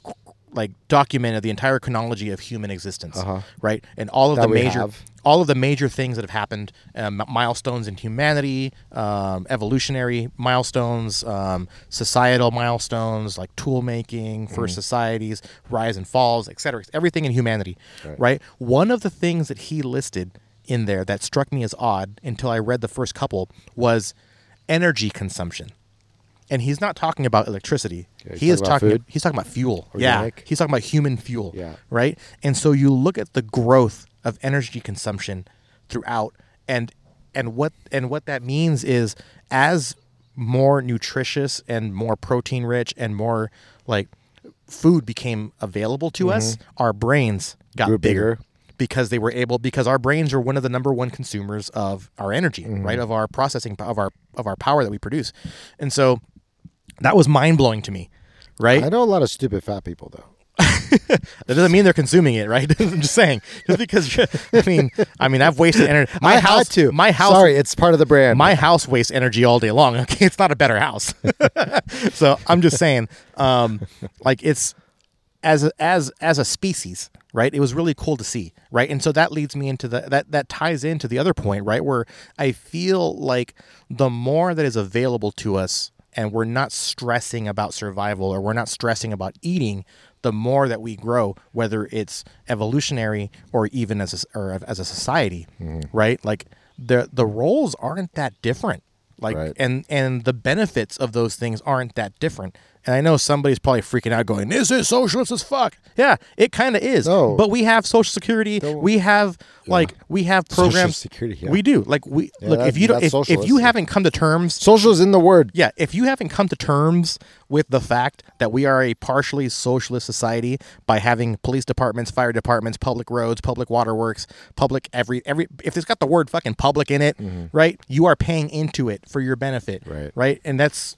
like documented the entire chronology of human existence, Uh-huh. right, and all of That the major have. all of the major things that have happened, um, milestones in humanity, um, evolutionary milestones, um, societal milestones like tool making, first societies, rise and falls, etc. Everything in humanity, Right. right? One of the things that he listed in there that struck me as odd until I read the first couple was energy consumption. And he's not talking about electricity. Yeah, he is talking food? He's talking about fuel. Organic? Yeah, he's talking about human fuel. Yeah. right. And so you look at the growth of energy consumption throughout, and and what and what that means is as more nutritious and more protein rich and more like food became available to us, our brains got Mm-hmm. Bigger bigger. because they were able because our brains are one of the number one consumers of our energy, Mm-hmm. right? Of our processing of our of our power that we produce. And so that was mind blowing to me, right? I know a lot of stupid fat people though. *laughs* That doesn't mean they're consuming it, right? *laughs* I'm just saying. Just because *laughs* I mean, I mean, I've wasted energy. My I house, had to. my house, Sorry, it's part of the brand. my house wastes energy all day long. Okay, it's not a better house. so I'm just saying, um, like it's as a, as as a species, right? It was really cool to see, right? And so that leads me into the that that ties into the other point, right? Where I feel like the more that is available to us and we're not stressing about survival or we're not stressing about eating, the more that we grow, whether it's evolutionary or even as a, or as a society, Mm-hmm. right? Like the the roles aren't that different. Like Right. and and the benefits of those things aren't that different. And I know somebody's probably freaking out, going, "This is socialist as fuck." Yeah, it kind of is. No. But we have Social Security. We have like we have Social programs. Security, yeah. We do. Like we Yeah, look that- if you don't that's if, if you haven't come to terms Social is in the word. yeah, if you haven't come to terms with the fact that we are a partially socialist society by having police departments, fire departments, public roads, public waterworks, public every every if it's got the word fucking public in it, mm-hmm. right? You are paying into it for your benefit, Right. Right? And that's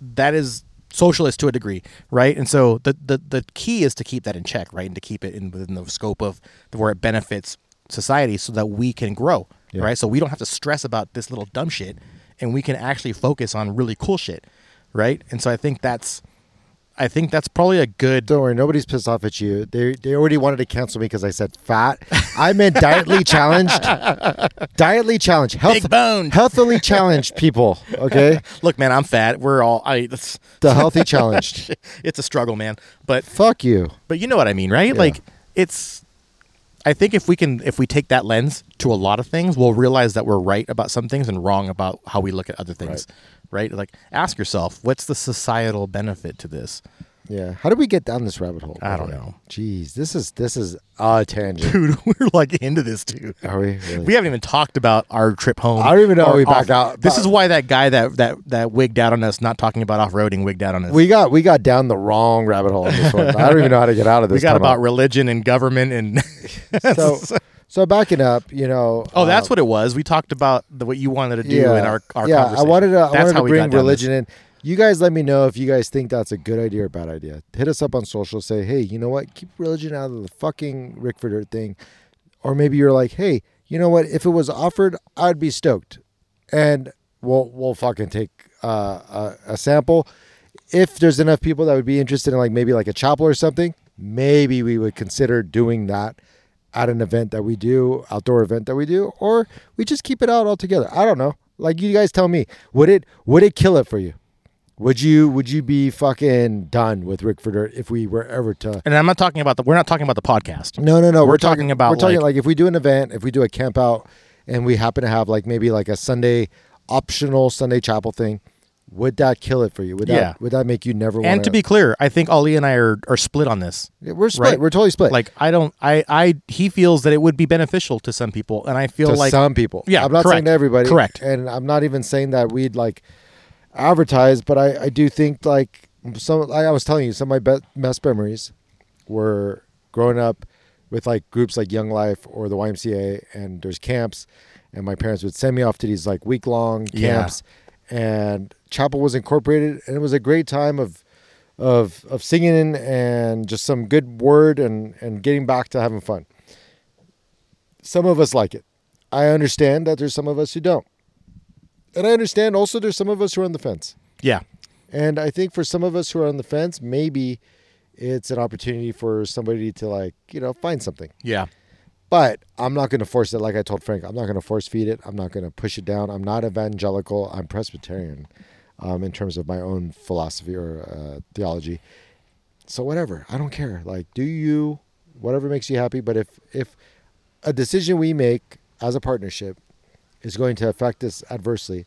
that is socialist to a degree, right? And so the the the key is to keep that in check, right? And to keep it in within the scope of where it benefits society so that we can grow, Yeah. right? So we don't have to stress about this little dumb shit and we can actually focus on really cool shit, right? And so I think that's I think that's probably a good Don't worry, nobody's pissed off at you. They they already wanted to cancel me because I said fat. I meant dietly *laughs* challenged. dietly challenged. Health, Big boned. Healthily challenged people. Okay, *laughs* Look, man, I'm fat. We're all I it's the healthy challenged. *laughs* it's a struggle, man. But Fuck you. But you know what I mean, right? Like it's I think if we can if we take that lens to a lot of things, we'll realize that we're right about some things and wrong about how we look at other things. Right? Like ask yourself, what's the societal benefit to this? Yeah. How did we get down this rabbit hole? I don't know. Jeez, this is this is a tangent. *laughs* Dude, we're like into this dude. Are we? Really? We haven't even talked about our trip home. I don't even know how we backed off- out. This is why that guy that that that wigged out on us, not talking about off roading, wigged out on us. we got we got down the wrong rabbit hole on this one. I don't even know how to get out of *laughs* this. We got about religion and government and *laughs* so so backing up. You know. Oh, that's uh, what it was. We talked about the, what you wanted to do yeah, in our our yeah. I wanted to I That's wanted to bring religion this. in. You guys, let me know if you guys think that's a good idea or bad idea. Hit us up on social. Say, hey, you know what? Keep religion out of the fucking Rickford thing. Or maybe you're like, hey, you know what? If it was offered, I'd be stoked, and we'll we'll fucking take uh, a, a sample. If there's enough people that would be interested in like maybe like a chapel or something, maybe we would consider doing that at an event that we do, outdoor event that we do, or we just keep it out altogether. I don't know. Like you guys tell me, would it would it kill it for you? Would you would you be fucking done with rick Rickford if we were ever to? And I'm not talking about the. We're not talking about the podcast. No, no, no. We're talking about, we're talking like- like, if we do an event, if we do a camp out, and we happen to have like maybe like a Sunday optional Sunday chapel thing, would that kill it for you? Would that Yeah. would that make you never? want And to be clear, I think Ali and I are, are split on this. we're split. right. We're totally split. Like I don't. I. I. He feels that it would be beneficial to some people, and I feel to like some people. Yeah, I'm not saying to everybody. Correct. And I'm not even saying that we'd like advertise, but I, I do think like some like I was telling you, some of my be- best memories were growing up with like groups like Young Life or the YMCA, and there's camps, and my parents would send me off to these like week long Yeah. camps, and chapel was incorporated, and it was a great time of. Of, of singing and just some good word and, and getting back to having fun. Some of us like it. I understand that there's some of us who don't. And I understand also there's some of us who are on the fence. yeah, And I think for some of us who are on the fence, maybe it's an opportunity for somebody to like, you know, find something. yeah, But I'm not going to force it like I told Frank. I'm not going to force feed it. I'm not going to push it down. I'm not evangelical. I'm Presbyterian um, in terms of my own philosophy or uh, theology. So whatever. I don't care. Like do you whatever makes you happy, but if if a decision we make as a partnership is going to affect us adversely,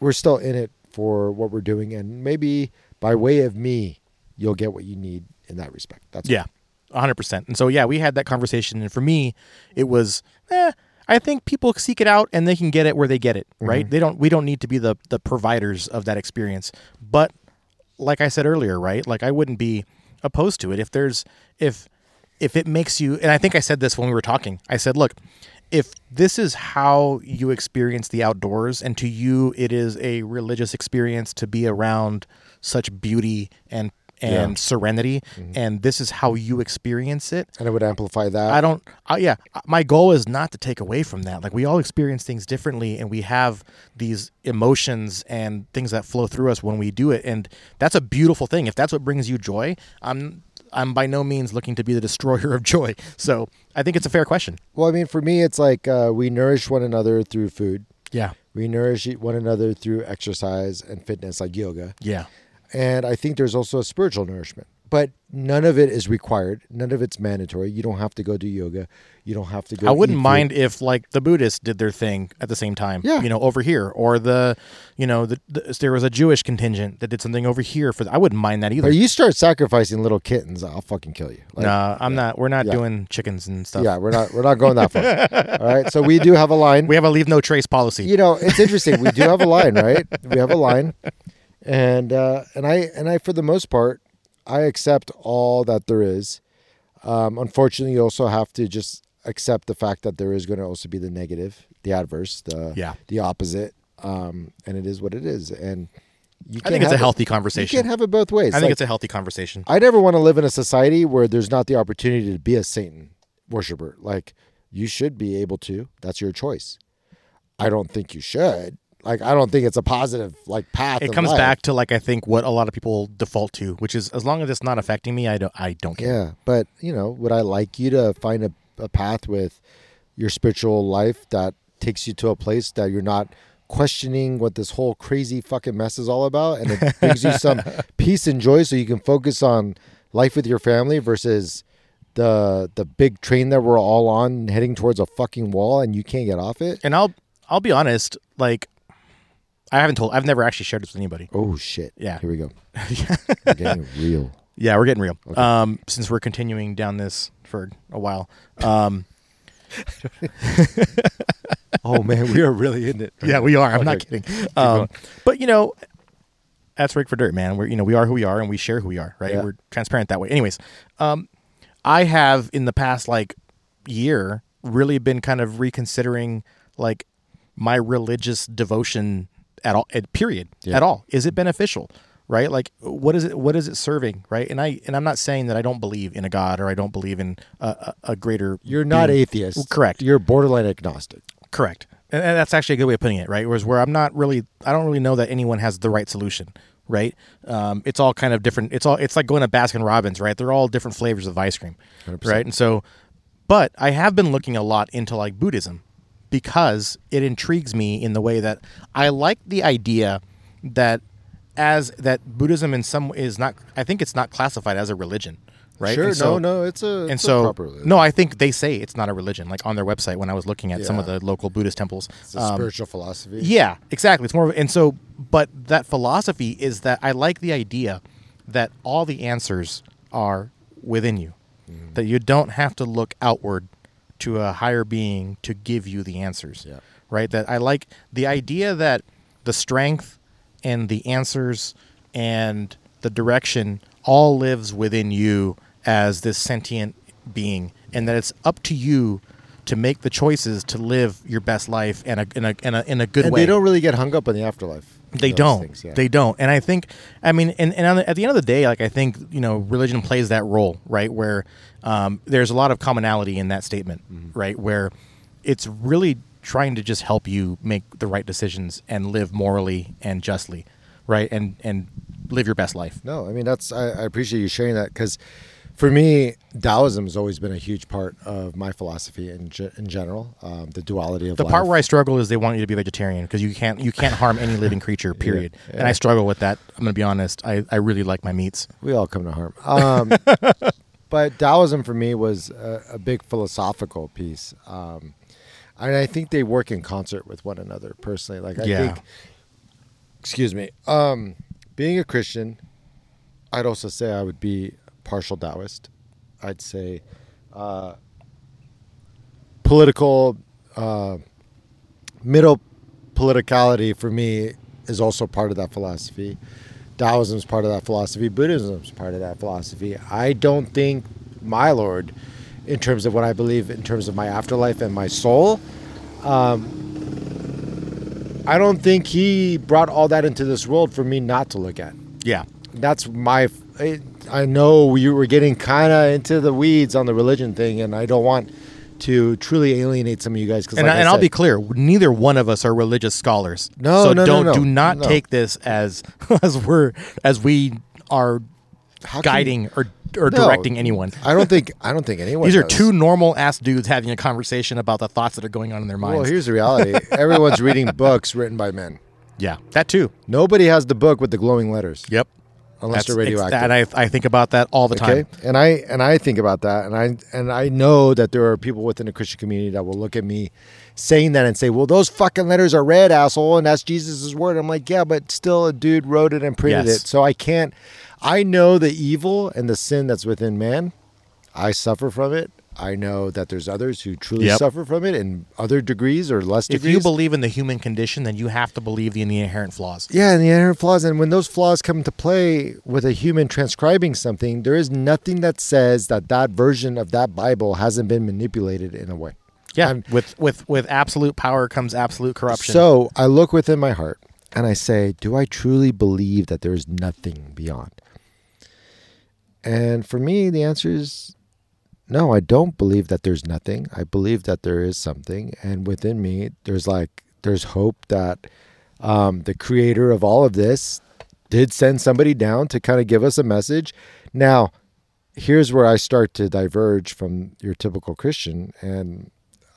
we're still in it for what we're doing and maybe by way of me, you'll get what you need in that respect. That's yeah, hundred percent. And so yeah, we had that conversation, and for me, it was. Eh, I think people seek it out and they can get it where they get it. Mm-hmm. Right? They don't. We don't need to be the the providers of that experience. But like I said earlier, right? Like I wouldn't be opposed to it if there's if if it makes you and I think I said this when we were talking. I said, look, if this is how you experience the outdoors and to you it is a religious experience to be around such beauty and and Yeah. Mm-hmm. serenity and this is how you experience it and it would amplify that. I don't. I, yeah, my goal is not to take away from that. Like we all experience things differently, and we have these emotions and things that flow through us when we do it, and that's a beautiful thing. If that's what brings you joy, I'm I'm by no means looking to be the *laughs* destroyer of joy. So I think it's a fair question. Well, I mean, for me, it's like uh, we nourish one another through food. Yeah. We nourish one another through exercise and fitness, like yoga. Yeah. And I think there's also a spiritual nourishment, but none of it is required. None of it's mandatory. You don't have to go do yoga. You don't have to go. I wouldn't mind food. if like the Buddhists did their thing at the same time. Yeah. You know, over here, or the, you know, the, the, there was a Jewish contingent that did something over here for. The, I wouldn't mind that either. But you start sacrificing little kittens, I'll fucking kill you. Like, nah, I'm not. We're not Yeah. doing chickens and stuff. Yeah, we're not. We're not going that far. *laughs* All right. So we do have a line. We have a leave no trace policy. you know, it's interesting. We do have a line, right? We have a line, and uh, and I and I for the most part, I accept all that there is. Um, unfortunately, you also have to just accept the fact that there is going to also be the negative, the adverse, the Yeah. the opposite, um, and it is what it is. And you I think it's a have it- healthy You can't have it both ways. I think Like, it's a healthy conversation. I never want to live in a society where there's not the opportunity to be a Satan worshiper. Like you should be able to. That's your choice. I don't think you should. Like I don't think it's a positive like path. It comes life. back to like I think what a lot of people default to, which is as long as it's not affecting me, I don't. I don't care. Yeah, but you know, would I like you to find a, a path with your spiritual life that takes you to a place that you're not questioning what this whole crazy fucking mess is all about, and it *laughs* brings you some peace and joy, so you can focus on life with your family versus the the big train that we're all on heading towards a fucking wall and you can't get off it. And I'll I'll be honest, like I haven't told. I've never actually shared this with anybody. Oh shit! Yeah. here we go. *laughs* We're getting real. Yeah, we're getting real. Um, since we're continuing down this for a while. Um, *laughs* Oh man, we are really in it. yeah, we are. I'm not kidding. Um, but you know, that's Rick for Dirt, man. We're you know we are who we are, and we share who we are. Right? Yeah. We're transparent that way. Anyways, um, I have in the past like year really been kind of reconsidering like my religious devotion at all. At period. Yeah. At all. Is it beneficial? Right? Like, what is it? What is it serving? Right? And I and I'm not saying that I don't believe in a God or I don't believe in a, a, a greater. You're not being. atheist. Correct. You're borderline agnostic. Correct. And, and that's actually a good way of putting it, right? Whereas where I'm not really, I don't really know that anyone has the right solution, right? Um, it's all kind of different. It's all, it's like going to Baskin Robbins, right? They're all different flavors of ice cream, 100%. right? And so, but I have been looking a lot into like Buddhism because it intrigues me in the way that I like the idea that as that Buddhism in some is not, I think it's not classified as a religion, right? Sure. And so- no, no, it's a and it's a so no, I think they say it's not a religion. Like on their website, when I was looking at some of the local Buddhist temples, It's a um, spiritual philosophy. yeah, exactly. It's more of, and so, but that philosophy is that I like the idea that all the answers are within you, Mm-hmm. that you don't have to look outward to a higher being to give you the answers. Yeah. Right. That I like the idea that the strength and the answers and the direction all lives within you as this sentient being, and that it's up to you to make the choices to live your best life and a in a in a, in a good and way. they don't really get hung up on the afterlife. They don't. things, yeah. They don't. And I think, I mean, and, and on the, at the end of the day, like I think you know, religion plays that role, right? Where um, there's a lot of commonality in that statement, Mm-hmm. right? Where it's really trying to just help you make the right decisions and live morally and justly, right? And and live your best life. No, I mean that's I, I appreciate you sharing that because for me, Taoism has always been a huge part of my philosophy in ge- in general. Um, the duality of The life. part where I struggle is they want you to be vegetarian because you can't you can't harm any living *laughs* creature. Period. And yeah. I struggle with that. I'm gonna be honest. I, I really like my meats. we all come to harm. Um, *laughs* but Taoism for me was a, a big philosophical piece, um, and I think they work in concert with one another. Personally, like I Yeah. think, excuse me, um, being a Christian, I'd also say I would be partial Taoist. I'd say uh, political uh, middle politicality for me is also part of that philosophy. Taoism is part of that philosophy. Buddhism is part of that philosophy. I don't think my Lord, in terms of what I believe, in terms of my afterlife and my soul, um, I don't think he brought all that into this world for me not to look at. Yeah. That's my. I know you were getting kind of into the weeds on the religion thing, and I don't want to truly alienate some of you guys. And, like I and I'll be clear, neither one of us are religious scholars. No, so no, no, don't no. do not No. take this as *laughs* as we're as we are How guiding or or No. directing anyone. I don't think I don't think anyone. *laughs* These are two normal ass dudes having a conversation about the thoughts that are going on in their minds. Well, here's the reality. *laughs* Everyone's reading books written by men. yeah, that too. Nobody has the book with the glowing letters Yep. Unless That's they're radioactive. That I, I think about that all the okay, time. and I and I think about that, and I and I know that there are people within the Christian community that will look at me saying that and say, "Well, those fucking letters are red, asshole," and that's Jesus' word. I'm like, yeah, but still, a dude wrote it and printed Yes. it, so I can't. I know the evil and the sin that's within man. I suffer from it. I know that there's others who truly Yep. suffer from it in other degrees or less degrees. If you believe in the human condition, then you have to believe in the inherent flaws. Yeah, and the inherent flaws. And when those flaws come into play with a human transcribing something, there is nothing that says that that version of that Bible hasn't been manipulated in a way. Yeah, I'm- with with with absolute power comes absolute corruption. So I look within my heart and I say, do I truly believe that there is nothing beyond? And for me, the answer is no, I don't believe that there's nothing. I believe that there is something. And within me, there's like, there's hope that um, the creator of all of this did send somebody down to kind of give us a message. Now, here's where I start to diverge from your typical Christian. And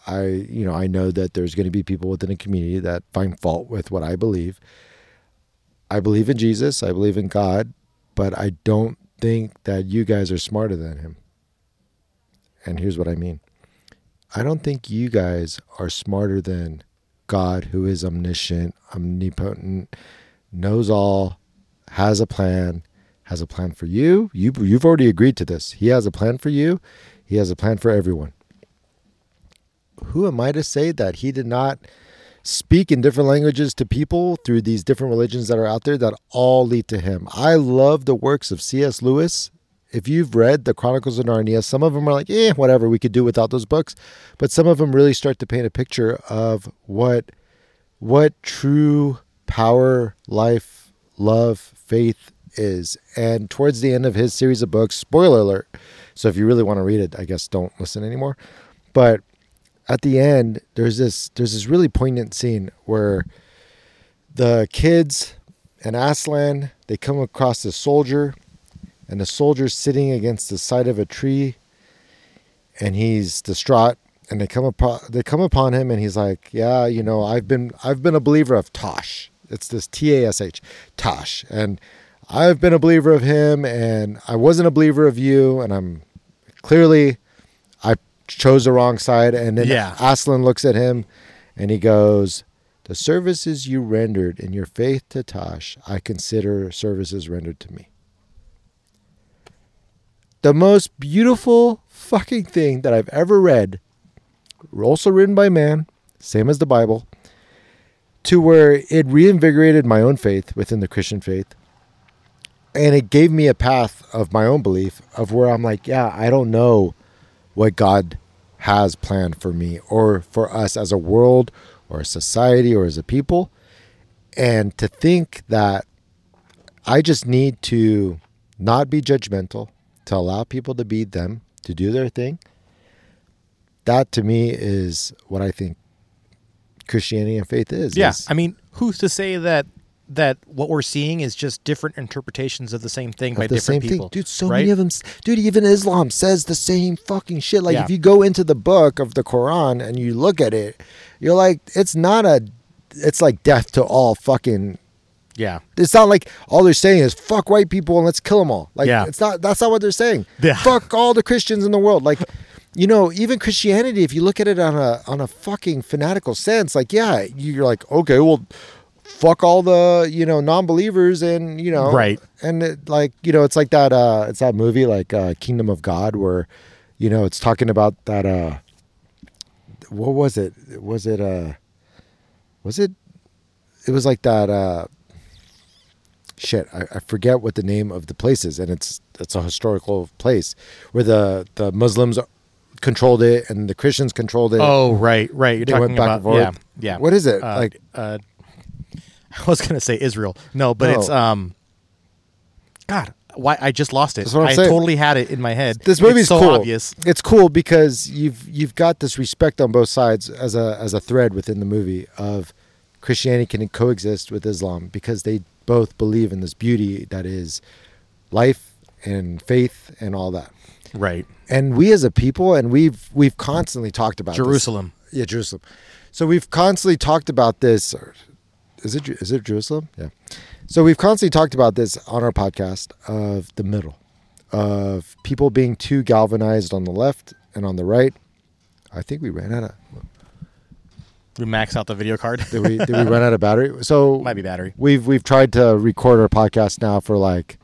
I, you know, I know that there's going to be people within a community that find fault with what I believe. I believe in Jesus, I believe in God, but I don't think that you guys are smarter than him. And here's what I mean I don't think you guys are smarter than God, who is omniscient, omnipotent, knows all, has a plan, has a plan for you. you you've already agreed to this. He has a plan for you, He has a plan for everyone. Who am I to say that He did not speak in different languages to people through these different religions that are out there that all lead to Him? I love the works of C.S. Lewis if you've read the Chronicles of Narnia, some of them are like, eh, whatever, we could do without those books. But some of them really start to paint a picture of what what true power, life, love, faith is. And towards the end of his series of books, spoiler alert. So if you really want to read it, I guess don't listen anymore. But at the end, there's this there's this really poignant scene where the kids and Aslan, they come across this soldier and the soldier's sitting against the side of a tree and he's distraught and they come upon they come upon him and he's like yeah you know i've been i've been a believer of Tash. It's this t-a-s-h Tash. And i've been a believer of him and i wasn't a believer of you and i'm clearly i chose the wrong side. And then Yeah. aslan looks at him and he goes the services you rendered in your faith to Tash i consider services rendered to me the most beautiful fucking thing that I've ever read, also written by man, same as the Bible, to where it reinvigorated my own faith within the Christian faith. And it gave me a path of my own belief of where I'm like, yeah, I don't know what God has planned for me or for us as a world or a society or as a people. And to think that I just need to not be judgmental, to allow people to be them, to do their thing. That to me is what I think Christianity and faith is. yeah, is- I mean, who's to say that that what we're seeing is just different interpretations of the same thing by of the same different people, thing, dude. So right? many of them, dude. Even Islam says the same fucking shit. Like Yeah. if you go into the book of the Quran and you look at it, you're like, it's not a, it's like death to all fucking yeah, It's not like all they're saying is fuck white people and let's kill them all. Like Yeah. it's not. That's not what they're saying. Yeah. *laughs* Fuck all the Christians in the world. Like, you know, even Christianity. If you look at it on a on a fucking fanatical sense, like yeah, you're like okay, well, fuck all the you know non-believers and you know Right. And it, like you know, it's like that. uh It's that movie like uh Kingdom of God where, you know, it's talking about that. uh What was it? Was it uh Was it? It was like that. uh shit I, I forget what the name of the place is and it's it's a historical place where the the muslims controlled it and the christians controlled it Oh, right, right. You're They talking about and forth. yeah, yeah. what is it Uh, like uh, *laughs* I was gonna say Israel. No, but it's um. God, why I just lost it. That's what I'm I saying. totally had it in my head. this movie's so cool obvious. it's cool because you've you've got this respect on both sides as a as a thread within the movie of christianity can coexist with islam because they both believe in this beauty that is life and faith and all that. Right. And we as a people, and we've we've constantly talked about this. Jerusalem. Yeah, Jerusalem. So we've constantly talked about this. or- Is it is it Jerusalem? Yeah. So we've constantly talked about this on our podcast of the middle, of people being too galvanized on the left and on the right. I think we ran out of We max out the video card. did we did we run out of battery? *laughs* So Might be battery. we've we've tried to record our podcast now for like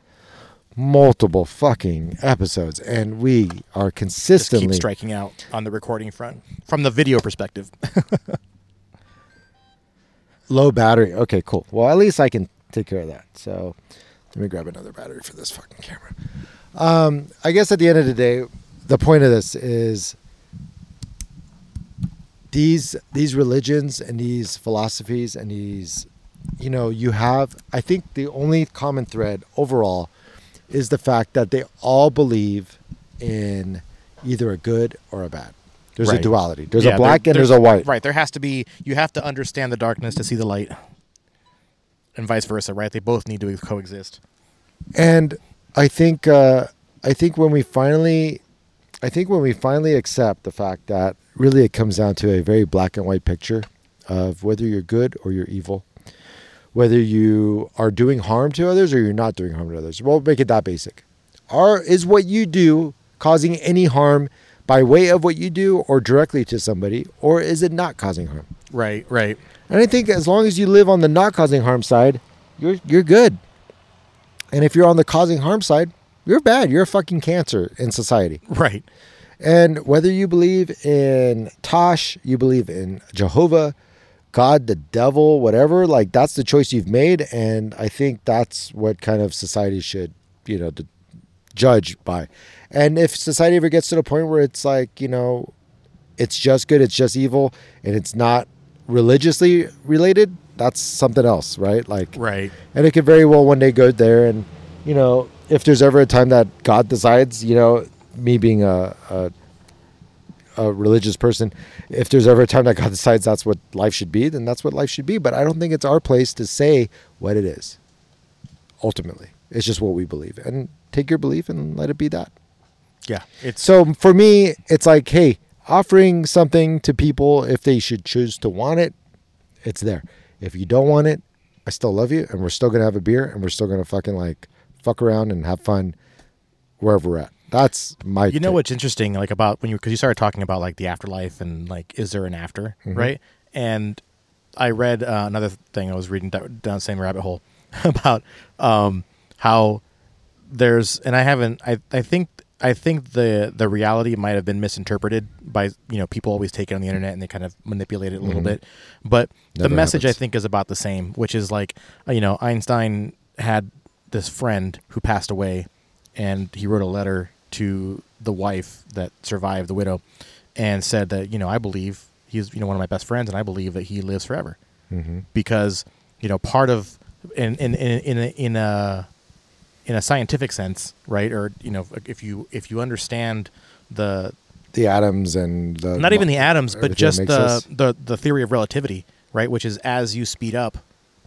multiple fucking episodes, and we are consistently keep striking out on the recording front from the video perspective. *laughs* Low battery. Okay, cool. Well, at least I can take care of that. So let me grab another battery for this fucking camera. Um, I guess at the end of the day, the point of this is these these religions and these philosophies and these you know you have I think the only common thread overall is the fact that they all believe in either a good or a bad. There's a duality. There's Yeah, a black there- and there's a white. Right. There has to be. You have to understand the darkness to see the light, and vice versa. Right. They both need to coexist. and I think uh, I think when we finally, I think when we finally accept the fact that really it comes down to a very black and white picture of whether you're good or you're evil, whether you are doing harm to others or you're not doing harm to others. We'll make it that basic. Are is what you do causing any harm by way of what you do or directly to somebody, or is it not causing harm? Right. Right. And I think as long as you live on the not causing harm side, you're you're good. And if you're on the causing harm side, you're bad. You're a fucking cancer in society. Right. And whether you believe in Tash, you believe in Jehovah, God, the devil, whatever, like that's the choice you've made. And I think that's what kind of society should, you know, judge by. And if society ever gets to the point where it's like, you know, it's just good, it's just evil, and it's not religiously related, that's something else, right? Like, Right. and it could very well one day go there and you know if there's ever a time that god decides you know me being a, a a religious person if there's ever a time that god *laughs* decides that's what life should be then that's what life should be but i don't think it's our place to say what it is ultimately it's just what we believe and take your belief and let it be that Yeah. It's so for me, it's like, hey, offering something to people if they should choose to want it, it's there. If you don't want it, I still love you, and we're still gonna have a beer, and we're still gonna fucking like fuck around and have fun wherever we're at. That's my. You know what's interesting, like about when you because you started talking about like the afterlife and like is there an after, Mm-hmm. right? And I read uh, another thing I was reading down, down the same rabbit hole *laughs* about um, how there's and I haven't I I think I think the the reality might have been misinterpreted by you know people always take it on the internet and they kind of manipulate it a little bit, but the Mm-hmm. Never message I think is about the same, which is like uh, you know Einstein had this friend who passed away, and he wrote a letter to the wife that survived the widow, and said that you know I believe he's you know one of my best friends, and I believe that he lives forever, Mhm. because you know part of in in in in a, in a in a scientific sense, right? Or you know if you if you understand the the atoms and the not even the atoms, but just us- the, the the theory of relativity, right? Which is as you speed up,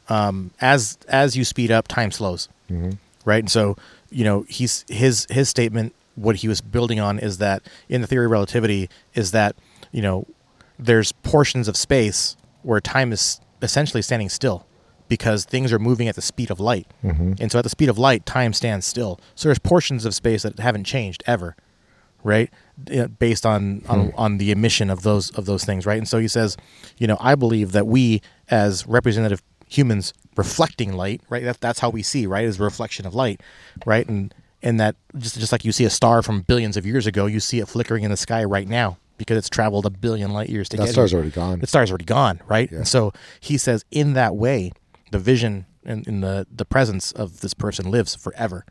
um, as as you speed up, time slows, Mhm. right? And so you know he's his his statement, what he was building on is that in the theory of relativity is that you know there's portions of space where time is essentially standing still because things are moving at the speed of light. Mhm. And so at the speed of light, time stands still. So there's portions of space that haven't changed ever, right? Based on on, on the emission of those of those things, right? And so he says, you know, I believe that we as representative humans reflecting light, right? That, that's how we see, right? Is reflection of light, right? And and that just just like you see a star from billions of years ago, you see it flickering in the sky right now because it's traveled a billion light years to that get star's here already gone. the star's already gone, right? Yeah. And so he says, in that way, the vision and in the the presence of this person lives forever.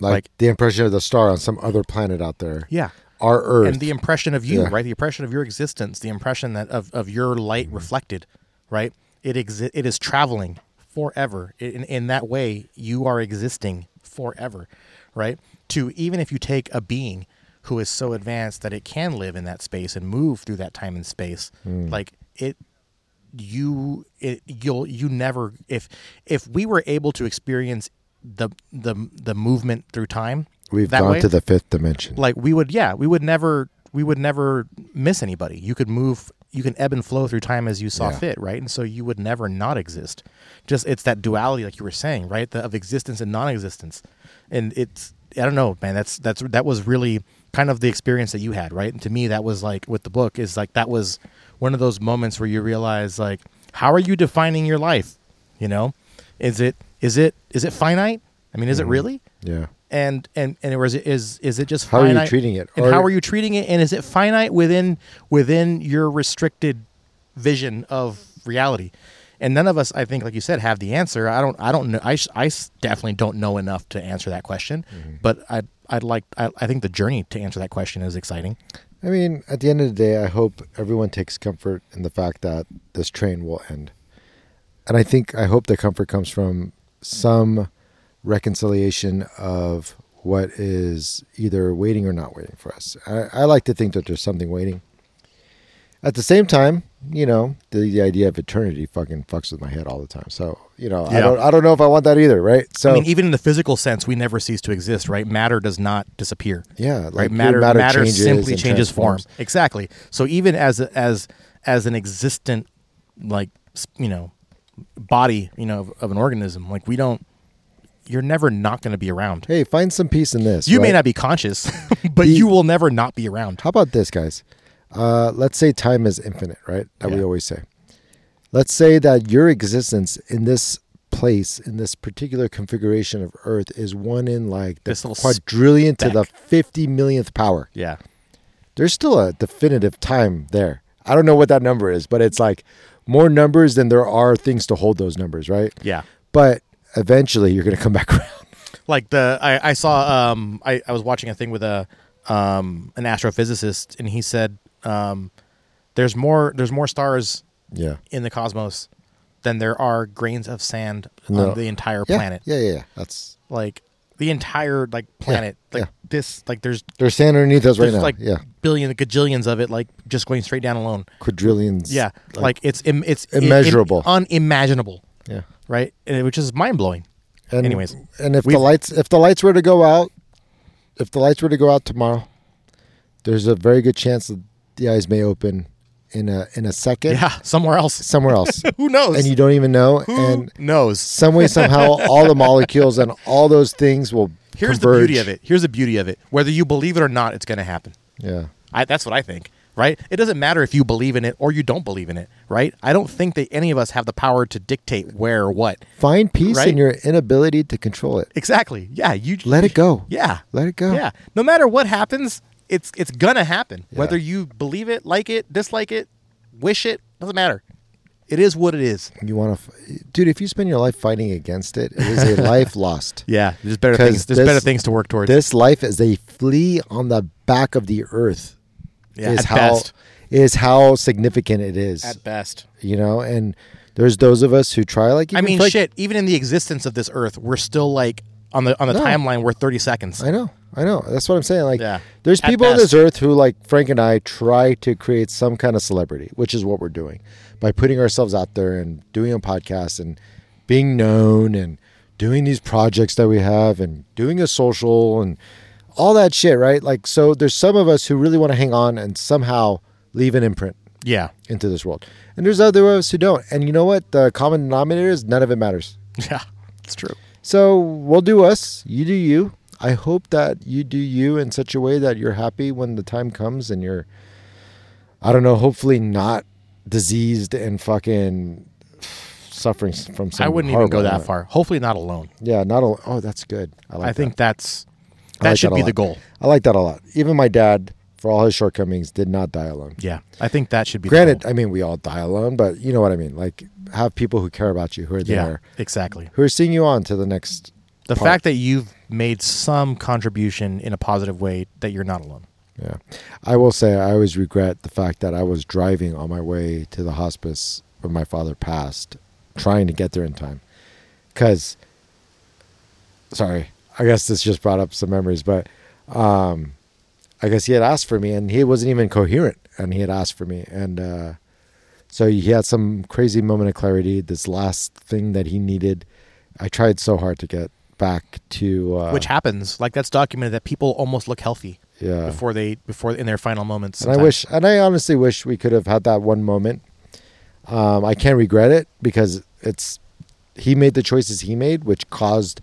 like, like- the impression of the star on some other planet out there. Yeah. Our Earth. And the impression of you, Yeah. right? The impression of your existence, the impression that of, of your light Mm-hmm. reflected, right? It exi- it is traveling forever. In in that way, you are existing forever, right? To even if you take a being who is so advanced that it can live in that space and move through that time and space, Mm. like it you it you'll you never if if we were able to experience the the the movement through time We've gone way, to the fifth dimension. like we would yeah we would never we would never miss anybody you could move you can ebb and flow through time as you saw Yeah. fit right? And so you would never not exist. Just it's that duality like you were saying right? The, of existence and non-existence. And it's i don't know man that's that's that was really kind of the experience that you had right? And to me that was like with the book is like that was one of those moments where you realize like how are you defining your life? You know? Is it is it is it finite? I mean is Mm-hmm. it really? Yeah. And and and or is it is is it just How are you treating it? and Or- how are you treating it and is it finite within within your restricted vision of reality and none of us i think like you said have the answer i don't i don't know I, I definitely don't know enough to answer that question Mm-hmm. but i i'd like I, I think the journey to answer that question is exciting I mean, at the end of the day, I hope everyone takes comfort in the fact that this train will end. And I think, I hope the comfort comes from some reconciliation of what is either waiting or not waiting for us. I, I like to think that there's something waiting. At the same time, you know, the, the idea of eternity fucking fucks with my head all the time. So, you know, I don't I don't know if I want that either, right? So i mean even in the physical sense we never cease to exist right matter does not disappear yeah, right matter matter, matter, changes simply changes form exactly so even as as as an existent like you know body you know of, of an organism like we don't you're never not going to be around Hey, find some peace in this. you may not be conscious *laughs* but The- you will never not be around How about this, guys? Uh, let's say time is infinite, right? That we always say. Let's say that your existence in this place, in this particular configuration of Earth, is one in like the quadrillion to the 50 millionth power. yeah There's still a definitive time there. I don't know what that number is, but it's like more numbers than there are things to hold those numbers, right? yeah But eventually you're going to come back *laughs* around. like the I, I saw um I, I was watching a thing with a um an astrophysicist and he said um there's more there's more stars Yeah. in the cosmos than there are grains of sand No. on the entire Yeah. planet. Yeah, yeah, yeah. That's Like the entire like planet, like yeah. this, like there's there's sand underneath us right now. like yeah. billion gajillions of it, like just going straight down alone. Quadrillions. Yeah, like, it's Im- it's i- im- Immeasurable. unimaginable, yeah. right? And- Which is mind blowing. And, Anyways, and if the lights if the lights were to go out, if the lights were to go out tomorrow, there's a very good chance that the eyes may open in a in a second Yeah, somewhere else. somewhere else, *laughs* Who knows? and you don't even know. Who And knows? some way somehow, *laughs* all the molecules and all those things will Here's converge. the beauty of it. Here's the beauty of it. Whether you believe it or not, it's going to happen. Yeah. I, that's what I think, right? It doesn't matter if you believe in it or you don't believe in it, right? I don't think that any of us have the power to dictate where or what. Find peace Right? in your inability to control it. Exactly. Yeah. You Let it go. Yeah. Let it go. Yeah. No matter what happens, it's it's gonna happen. Yeah. Whether you believe it, like it, dislike it, wish it, doesn't matter. It is what it is. You want to, f- dude. If you spend your life fighting against it, it is a *laughs* life lost. Yeah. There's better things. There's this- better things to work towards. This life is a flea on the back of the earth. Yeah. is At how best. is how significant it is. At best. you know, and there's those of us who try like I mean, like- shit. Even in the existence of this Earth, we're still like on the on the No. timeline. We're 30 seconds. I know, I know. That's what I'm saying. Like, Yeah. there's At people on this earth who, like Frank and I, try to create some kind of celebrity, which is what we're doing by putting ourselves out there and doing a podcast and being known and doing these projects that we have and doing a social and all that shit, right? Like, so there's some of us who really want to hang on and somehow leave an imprint Yeah. into this world, and there's other of us who don't. And you know what? The common denominator is none of it matters. *laughs* Yeah. It's true. So we'll do us. You do you. I hope that you do you in such a way that you're happy when the time comes and you're, I don't know, hopefully not diseased and fucking suffering from some. I wouldn't even go that ailment. far. Hopefully not alone. Yeah, not a. Oh, that's good. I like. I think that. that's that like should that be lot. the goal. I like that a lot. Even my dad, for all his shortcomings, did not die alone. Yeah. I think that should be Granted, the goal. I mean, we all die alone, but you know what I mean. Like, have people who care about you, who are there, Yeah. Exactly. who are seeing you on to the next. The part. fact that you've made some contribution in a positive way that you're not alone. Yeah. I will say I always regret the fact that I was driving on my way to the hospice when my father passed, trying to get there in time. Cause sorry, I guess this just brought up some memories, but um I guess he had asked for me and he wasn't even coherent and he had asked for me and uh so he had some crazy moment of clarity, this last thing that he needed. I tried so hard to get back to uh, which happens. Like that's documented that people almost look healthy yeah. before they before in their final moments. And I wish, and I honestly wish we could have had that one moment. Um, I can't regret it because it's he made the choices he made, which caused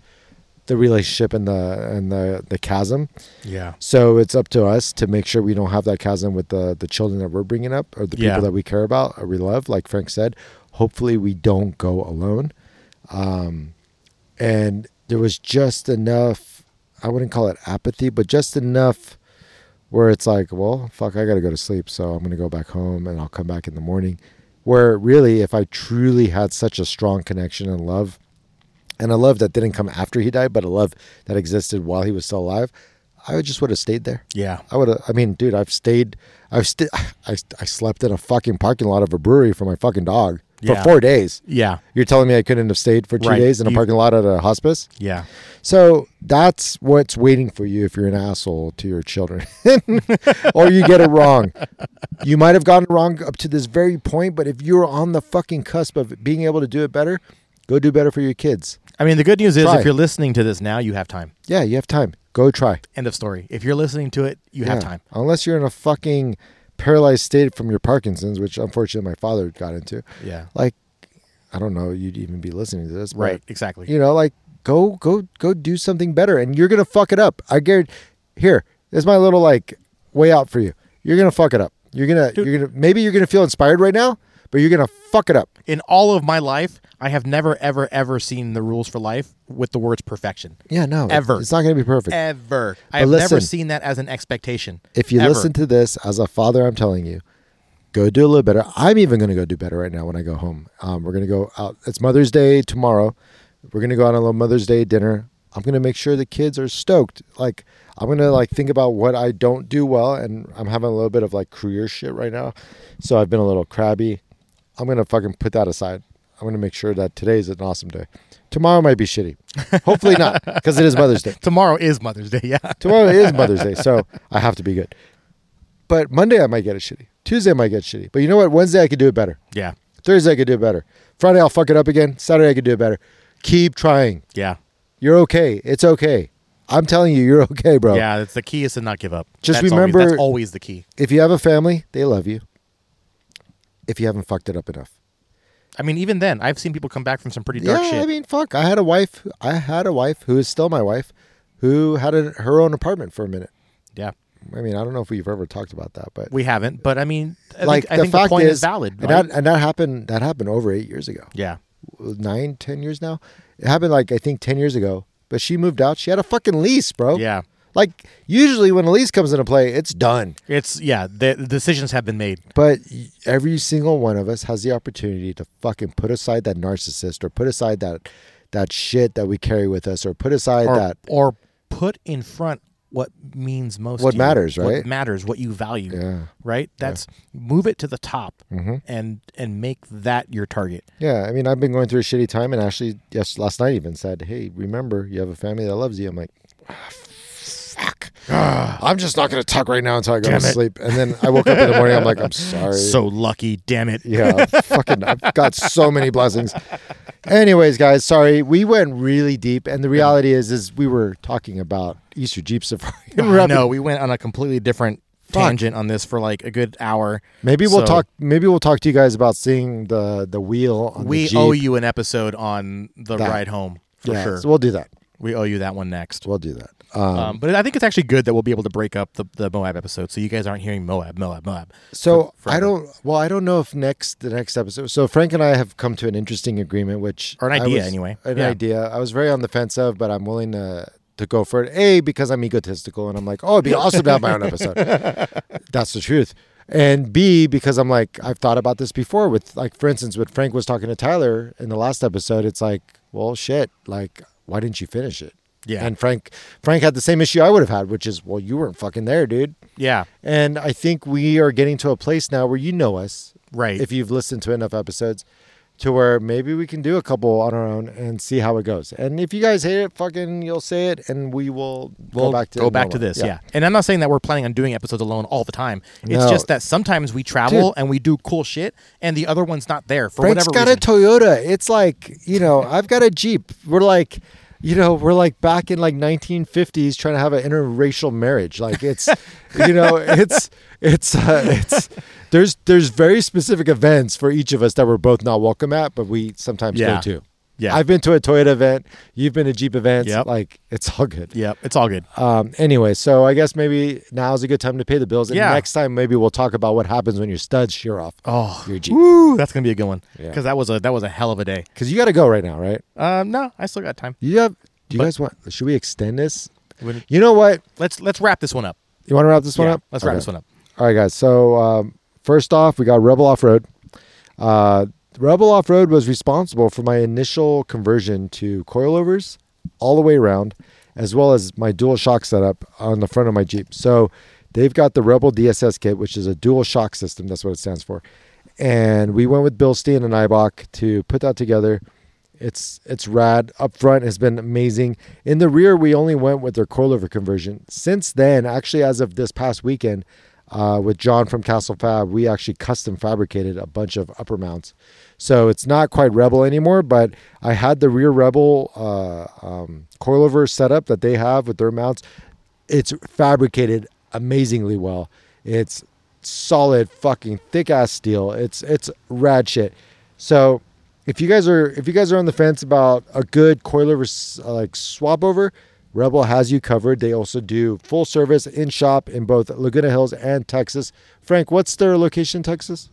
the relationship and the and the the chasm. Yeah. So it's up to us to make sure we don't have that chasm with the the children that we're bringing up or the people Yeah. that we care about or we love. Like Frank said, hopefully we don't go alone. Um, and there was just enough. I wouldn't call it apathy, but just enough where it's like, well, fuck, I got to go to sleep, so I'm going to go back home and I'll come back in the morning. Where really, if I truly had such a strong connection and love, and a love that didn't come after he died, but a love that existed while he was still alive, I just would have stayed there. Yeah. I would have. I mean, dude, I've stayed. I've st- *sighs* I, I slept in a fucking parking lot of a brewery for my fucking dog for Yeah. four days. Yeah. You're telling me I couldn't have stayed for two Right. days in a You- parking lot at a hospice? Yeah. So that's what's waiting for you if you're an asshole to your children, *laughs* or you get it wrong. You might have gotten it wrong up to this very point, but if you're on the fucking cusp of being able to do it better, go do better for your kids. I mean, the good news is Try. if you're listening to this now, you have time. Yeah, you have time. Go try. End of story. If you're listening to it, you have time. Unless you're in a fucking paralyzed state from your Parkinson's, which unfortunately my father got into. Yeah. Like, I don't know, you'd even be listening to this, but, Right. Exactly. You know, like go go go do something better, and you're gonna fuck it up. I guarantee. Here, there's my little like way out for you. You're gonna fuck it up. You're gonna you're gonna maybe you're gonna feel inspired right now, but you're gonna fuck it up. In all of my life, I have never, ever, ever seen the rules for life with the words perfection. Yeah, no, Ever. It's not gonna be perfect. Ever. I've never seen that as an expectation. if you Ever. listen to this as a father, I'm telling you, go do a little better. I'm even going to go do better right now when I go home. Um, we're going to go out. It's Mother's Day tomorrow. We're going to go out on a little Mother's Day dinner. I'm going to make sure the kids are stoked. Like I'm going to like think about what I don't do well, and I'm having a little bit of like career shit right now. So I've been a little crabby. I'm going to fucking put that aside. I'm going to make sure that today is an awesome day. Tomorrow might be shitty. Hopefully not, because it is Mother's Day. *laughs* Tomorrow is Mother's Day. Yeah. *laughs* Tomorrow is Mother's Day, so I have to be good. But Monday I might get it shitty. Tuesday I might get shitty. But you know what? Wednesday I could do it better. Yeah. Thursday I could do it better. Friday I'll fuck it up again. Saturday I could do it better. Keep trying. Yeah. You're okay. It's okay. I'm telling you, you're *laughs* okay, bro. Yeah. That's the key is to not give up. Just That's remember- always, that's always the key. If you have a family, they love you. If you haven't fucked it up enough. I mean, even then, I've seen people come back from some pretty dark yeah, shit. I mean, fuck. I had a wife. I had a wife who is still my wife, who had a, her own apartment for a minute. yeah. I mean, I don't know if we've ever talked about that, but We haven't, but I mean, I like think, I the think the fact point is, is, valid. and right? that and that happened. That happened over eight years ago. yeah. nine, ten years now. It happened like I think ten years ago. But she moved out. She had a fucking lease, bro. Yeah. Like usually when a lease comes into play, it's done. It's yeah. The, the decisions have been made. But every single one of us has the opportunity to fucking put aside that narcissist or put aside that that shit that we carry with us or put aside or, that or put in front what means most What to you, matters, right? what matters what you value Yeah. right that's move it to the top hmm and and make that your target Yeah, I mean, I've been going through a shitty time, and Ashley, yes, last night even said, "Hey, remember, you have a family that loves you." I'm like, "Ah, "Fuck, *sighs* I'm just not going to talk right now until I go Damn to it. sleep." And then I woke up in the morning. I'm like, "I'm *laughs* sorry." so lucky damn it yeah, fucking, I've got so many blessings. Anyways, guys, sorry, we went really deep, and the reality is, is we were talking about Easter Jeep Safari. I *laughs* know we went on a completely different tangent on this for like a good hour Maybe we'll So- talk. Maybe we'll talk to you guys about seeing the the wheel. On we the Jeep. owe you an episode on the That. ride home for Yeah, sure so we'll do that. We owe you that one next We'll do that. Um, um, but I think it's actually good that we'll be able to break up the, the Moab episode, so you guys aren't hearing Moab, Moab, Moab. So for- I don't. Well, I don't know if next the next episode. So Frank and I have come to an interesting agreement, which Or an idea, was- anyway. An Yeah. idea. I was very on the fence of, but I'm willing to to go for it. A because I'm egotistical and I'm like, oh, it'd be awesome to have my own episode. *laughs* That's the truth. And B because I'm like, I've thought about this before. With like, for instance, when Frank was talking to Tyler in the last episode, it's like, well, shit. Like, why didn't you finish it? Yeah. And Frank, Frank had the same issue I would have had, which is, well, you weren't fucking there, dude. Yeah, And I think we are getting to a place now where you know us, right. if you've listened to enough episodes, to where maybe we can do a couple on our own and see how it goes. And if you guys hate it, fucking, you'll say it, and we will we'll go back to go back to this. Yeah. and I'm not saying that we're planning on doing episodes alone all the time. It's No. just that sometimes we travel Dude. and we do cool shit, and the other one's not there for Frank's whatever got reason. a Toyota. It's like you know, *laughs* I've got a Jeep. We're like, you know, we're like back in like 1950s trying to have an interracial marriage. Like it's, *laughs* you know, it's it's uh, it's there's there's very specific events for each of us that we're both not welcome at, but we sometimes Yeah. go to. Yeah. I've been to a Toyota event. You've been to Jeep events. Yep. Like it's all good. Yep. It's all good. Um, anyway, so I guess maybe now's a good time to pay the bills. And Yeah. next time maybe we'll talk about what happens when your studs shear off Oh, your Jeep. woo, that's gonna be a good one Yeah. because that was a that was a hell of a day. Because you got to go right now, right? Um, no, I still got time. You have. Do you But- guys want? Should we extend this? You know what? Let's let's wrap this one up. You want to wrap this one Yeah, up? Let's wrap Okay. this one up. All right, guys. So um, first off, we got Rebel Off Road. Uh, Rebel Off Road was responsible for my initial conversion to coilovers all the way around, as well as my dual shock setup on the front of my Jeep. So they've got the Rebel DSS kit, which is a dual shock system. That's what it stands for. And we went with Bilstein and Eibach to put that together. It's it's rad. Up front has been amazing. In the rear, we only went with their coilover conversion. Since then, actually, as of this past weekend, uh, with John from Castle Fab, we actually custom fabricated a bunch of upper mounts. So it's not quite Rebel anymore, but I had the rear Rebel uh, um, coilover setup that they have with their mounts. It's fabricated amazingly well. It's solid, fucking thick ass steel. It's it's rad shit. So if you guys are if you guys are on the fence about a good coilover uh, like swap over, Rebel has you covered. They also do full service in shop in both Laguna Hills and Texas. Frank, what's their location, in Texas?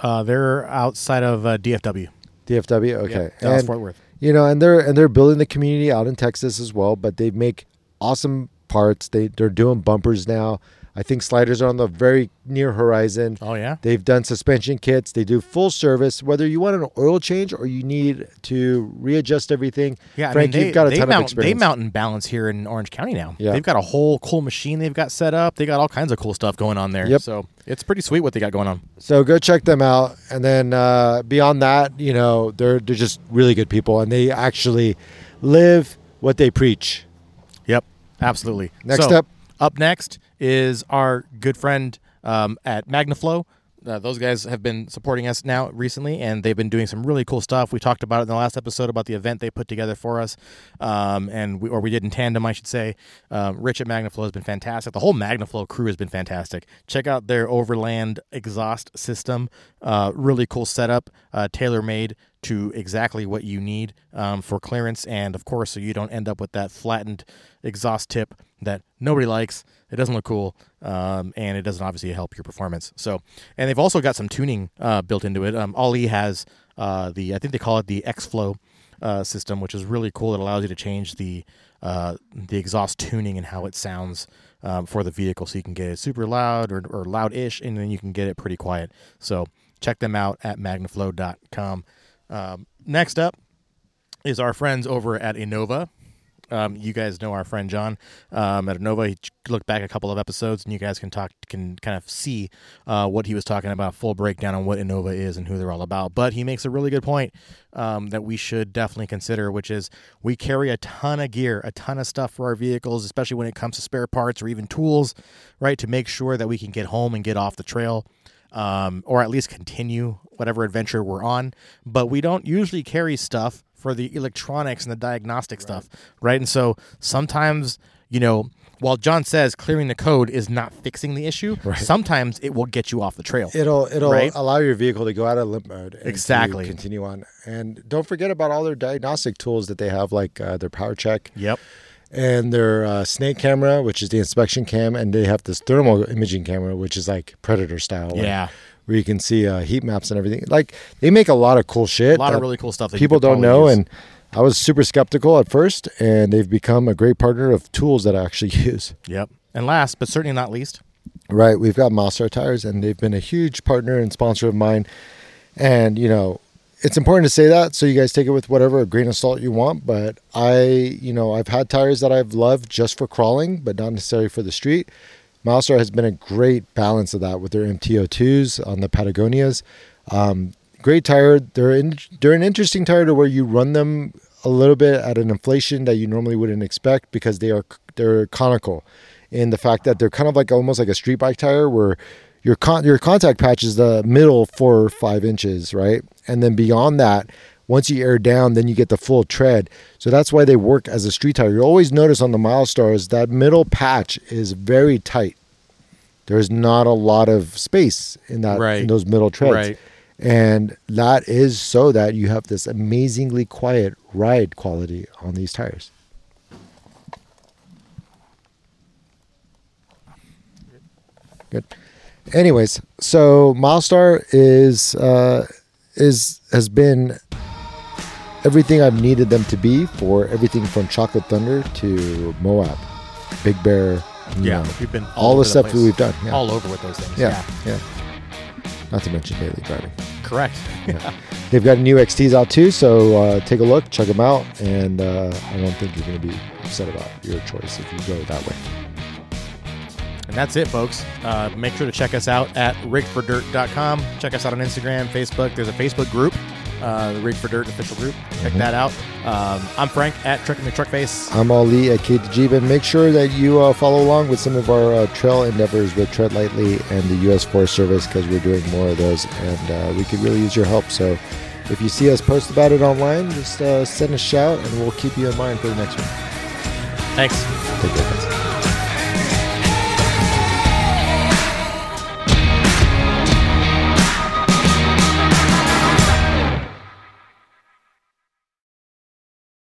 Uh, they're outside of uh, DFW. DFW. Okay, Dallas and Fort Worth. you know, and they're and they're building the community out in Texas as well. But they make awesome parts. They they're doing bumpers now. I think sliders are on the very near horizon. Oh yeah. They've done suspension kits. They do full service. Whether you want an oil change or you need to readjust everything, Yeah, Frank, I mean, they, you've got a ton mount, of experience. They mount and balance here in Orange County now. Yeah. They've got a whole cool machine they've got set up. They got all kinds of cool stuff going on there. Yep. So it's pretty sweet what they got going on. So go check them out. And then uh, beyond that, you know, they're they're just really good people, and they actually live what they preach. Yep, absolutely. Next So, up. Up next is our good friend um, at Magnaflow. Uh, those guys have been supporting us now recently, and they've been doing some really cool stuff. We talked about it in the last episode about the event they put together for us, um, and we, or we did in tandem, I should say. Um, Rich at Magnaflow has been fantastic. The whole Magnaflow crew has been fantastic. Check out their Overland exhaust system. Uh, really cool setup, uh, tailor made to exactly what you need um, for clearance, and of course, so you don't end up with that flattened exhaust tip that nobody likes. It doesn't look cool, um, and it doesn't obviously help your performance. So, and they've also got some tuning uh, built into it. Um, Ali has uh, the I think they call it the X Flow uh, system, which is really cool. It allows you to change the uh, the exhaust tuning and how it sounds um, for the vehicle, so you can get it super loud or, or loud-ish, and then you can get it pretty quiet. So check them out at magnaflow.com. Um, next up is our friends over at Innova. Um, you guys know our friend John um, at Innova. He looked back a couple of episodes, and you guys can talk, can kind of see uh, what he was talking about. Full breakdown on what Innova is and who they're all about. But he makes a really good point um, that we should definitely consider, which is we carry a ton of gear, a ton of stuff for our vehicles, especially when it comes to spare parts or even tools, right? To make sure that we can get home and get off the trail um, or at least continue whatever adventure we're on. But we don't usually carry stuff for the electronics and the diagnostic stuff, right? And so sometimes, you know, while John says clearing the code is not fixing the issue, *laughs* sometimes it will get you off the trail. It'll it'll Right. allow your vehicle to go out of limp mode and Exactly. continue on. And don't forget about all their diagnostic tools that they have, like uh, their power check Yep. and their uh, snake camera, which is the inspection cam, and they have this thermal imaging camera, which is like predator style. like, Yeah. Where you can see uh, heat maps and everything. Like they make a lot of cool shit. A lot of really cool stuff that people don't know, use. and I was super skeptical at first, and they've become a great partner of tools that I actually *laughs* use. Yep. And last, but certainly not least, Right. We've got Milestar Tires, and they've been a huge partner and sponsor of mine. And, you know, it's important to say that so you guys take it with whatever grain of salt you want. But I, you know, I've had tires that I've loved just for crawling, but not necessarily for the street. Milestar has been a great balance of that with their MTO2s on the Patagonias. Um, great tire. They're in, they're an interesting tire to where you run them a little bit at an inflation that you normally wouldn't expect because they are they're conical in the fact that they're kind of like almost like a street bike tire where your con- your contact patch is the middle four or five inches, right? And then beyond that, once you air down, then you get the full tread. So that's why they work as a street tire. You always notice on the Milestars that middle patch is very tight. There's not a lot of space in that Right. in those middle treads. Right. And that is so that you have this amazingly quiet ride quality on these tires. Good. Anyways, so Milestar is uh, is has been everything I've needed them to be for everything from Chocolate Thunder to Moab, Big Bear. Yeah, know, we've been all over the stuff that place. we've done. Yeah. all over with those things. yeah, yeah. Not to mention daily driving. correct. yeah. *laughs* They've got new XTs out too, so uh, take a look, check them out, and uh, I don't think you're going to be upset about your choice if you go that way. And that's it, folks. Uh, make sure to check us out at rigfordirt.com. Check us out on Instagram, Facebook. There's a Facebook group, uh, the Rig for Dirt official group. Check that out. Um, I'm Frank at Trucking McTruckface. I'm Ali at K2G, but make sure that you uh, follow along with some of our uh, trail endeavors with Tread Lightly and the U.S. Forest Service because we're doing more of those, and uh, we could really use your help. So if you see us post about it online, just uh, send a shout, and we'll keep you in mind for the next one. Thanks. Take care, guys.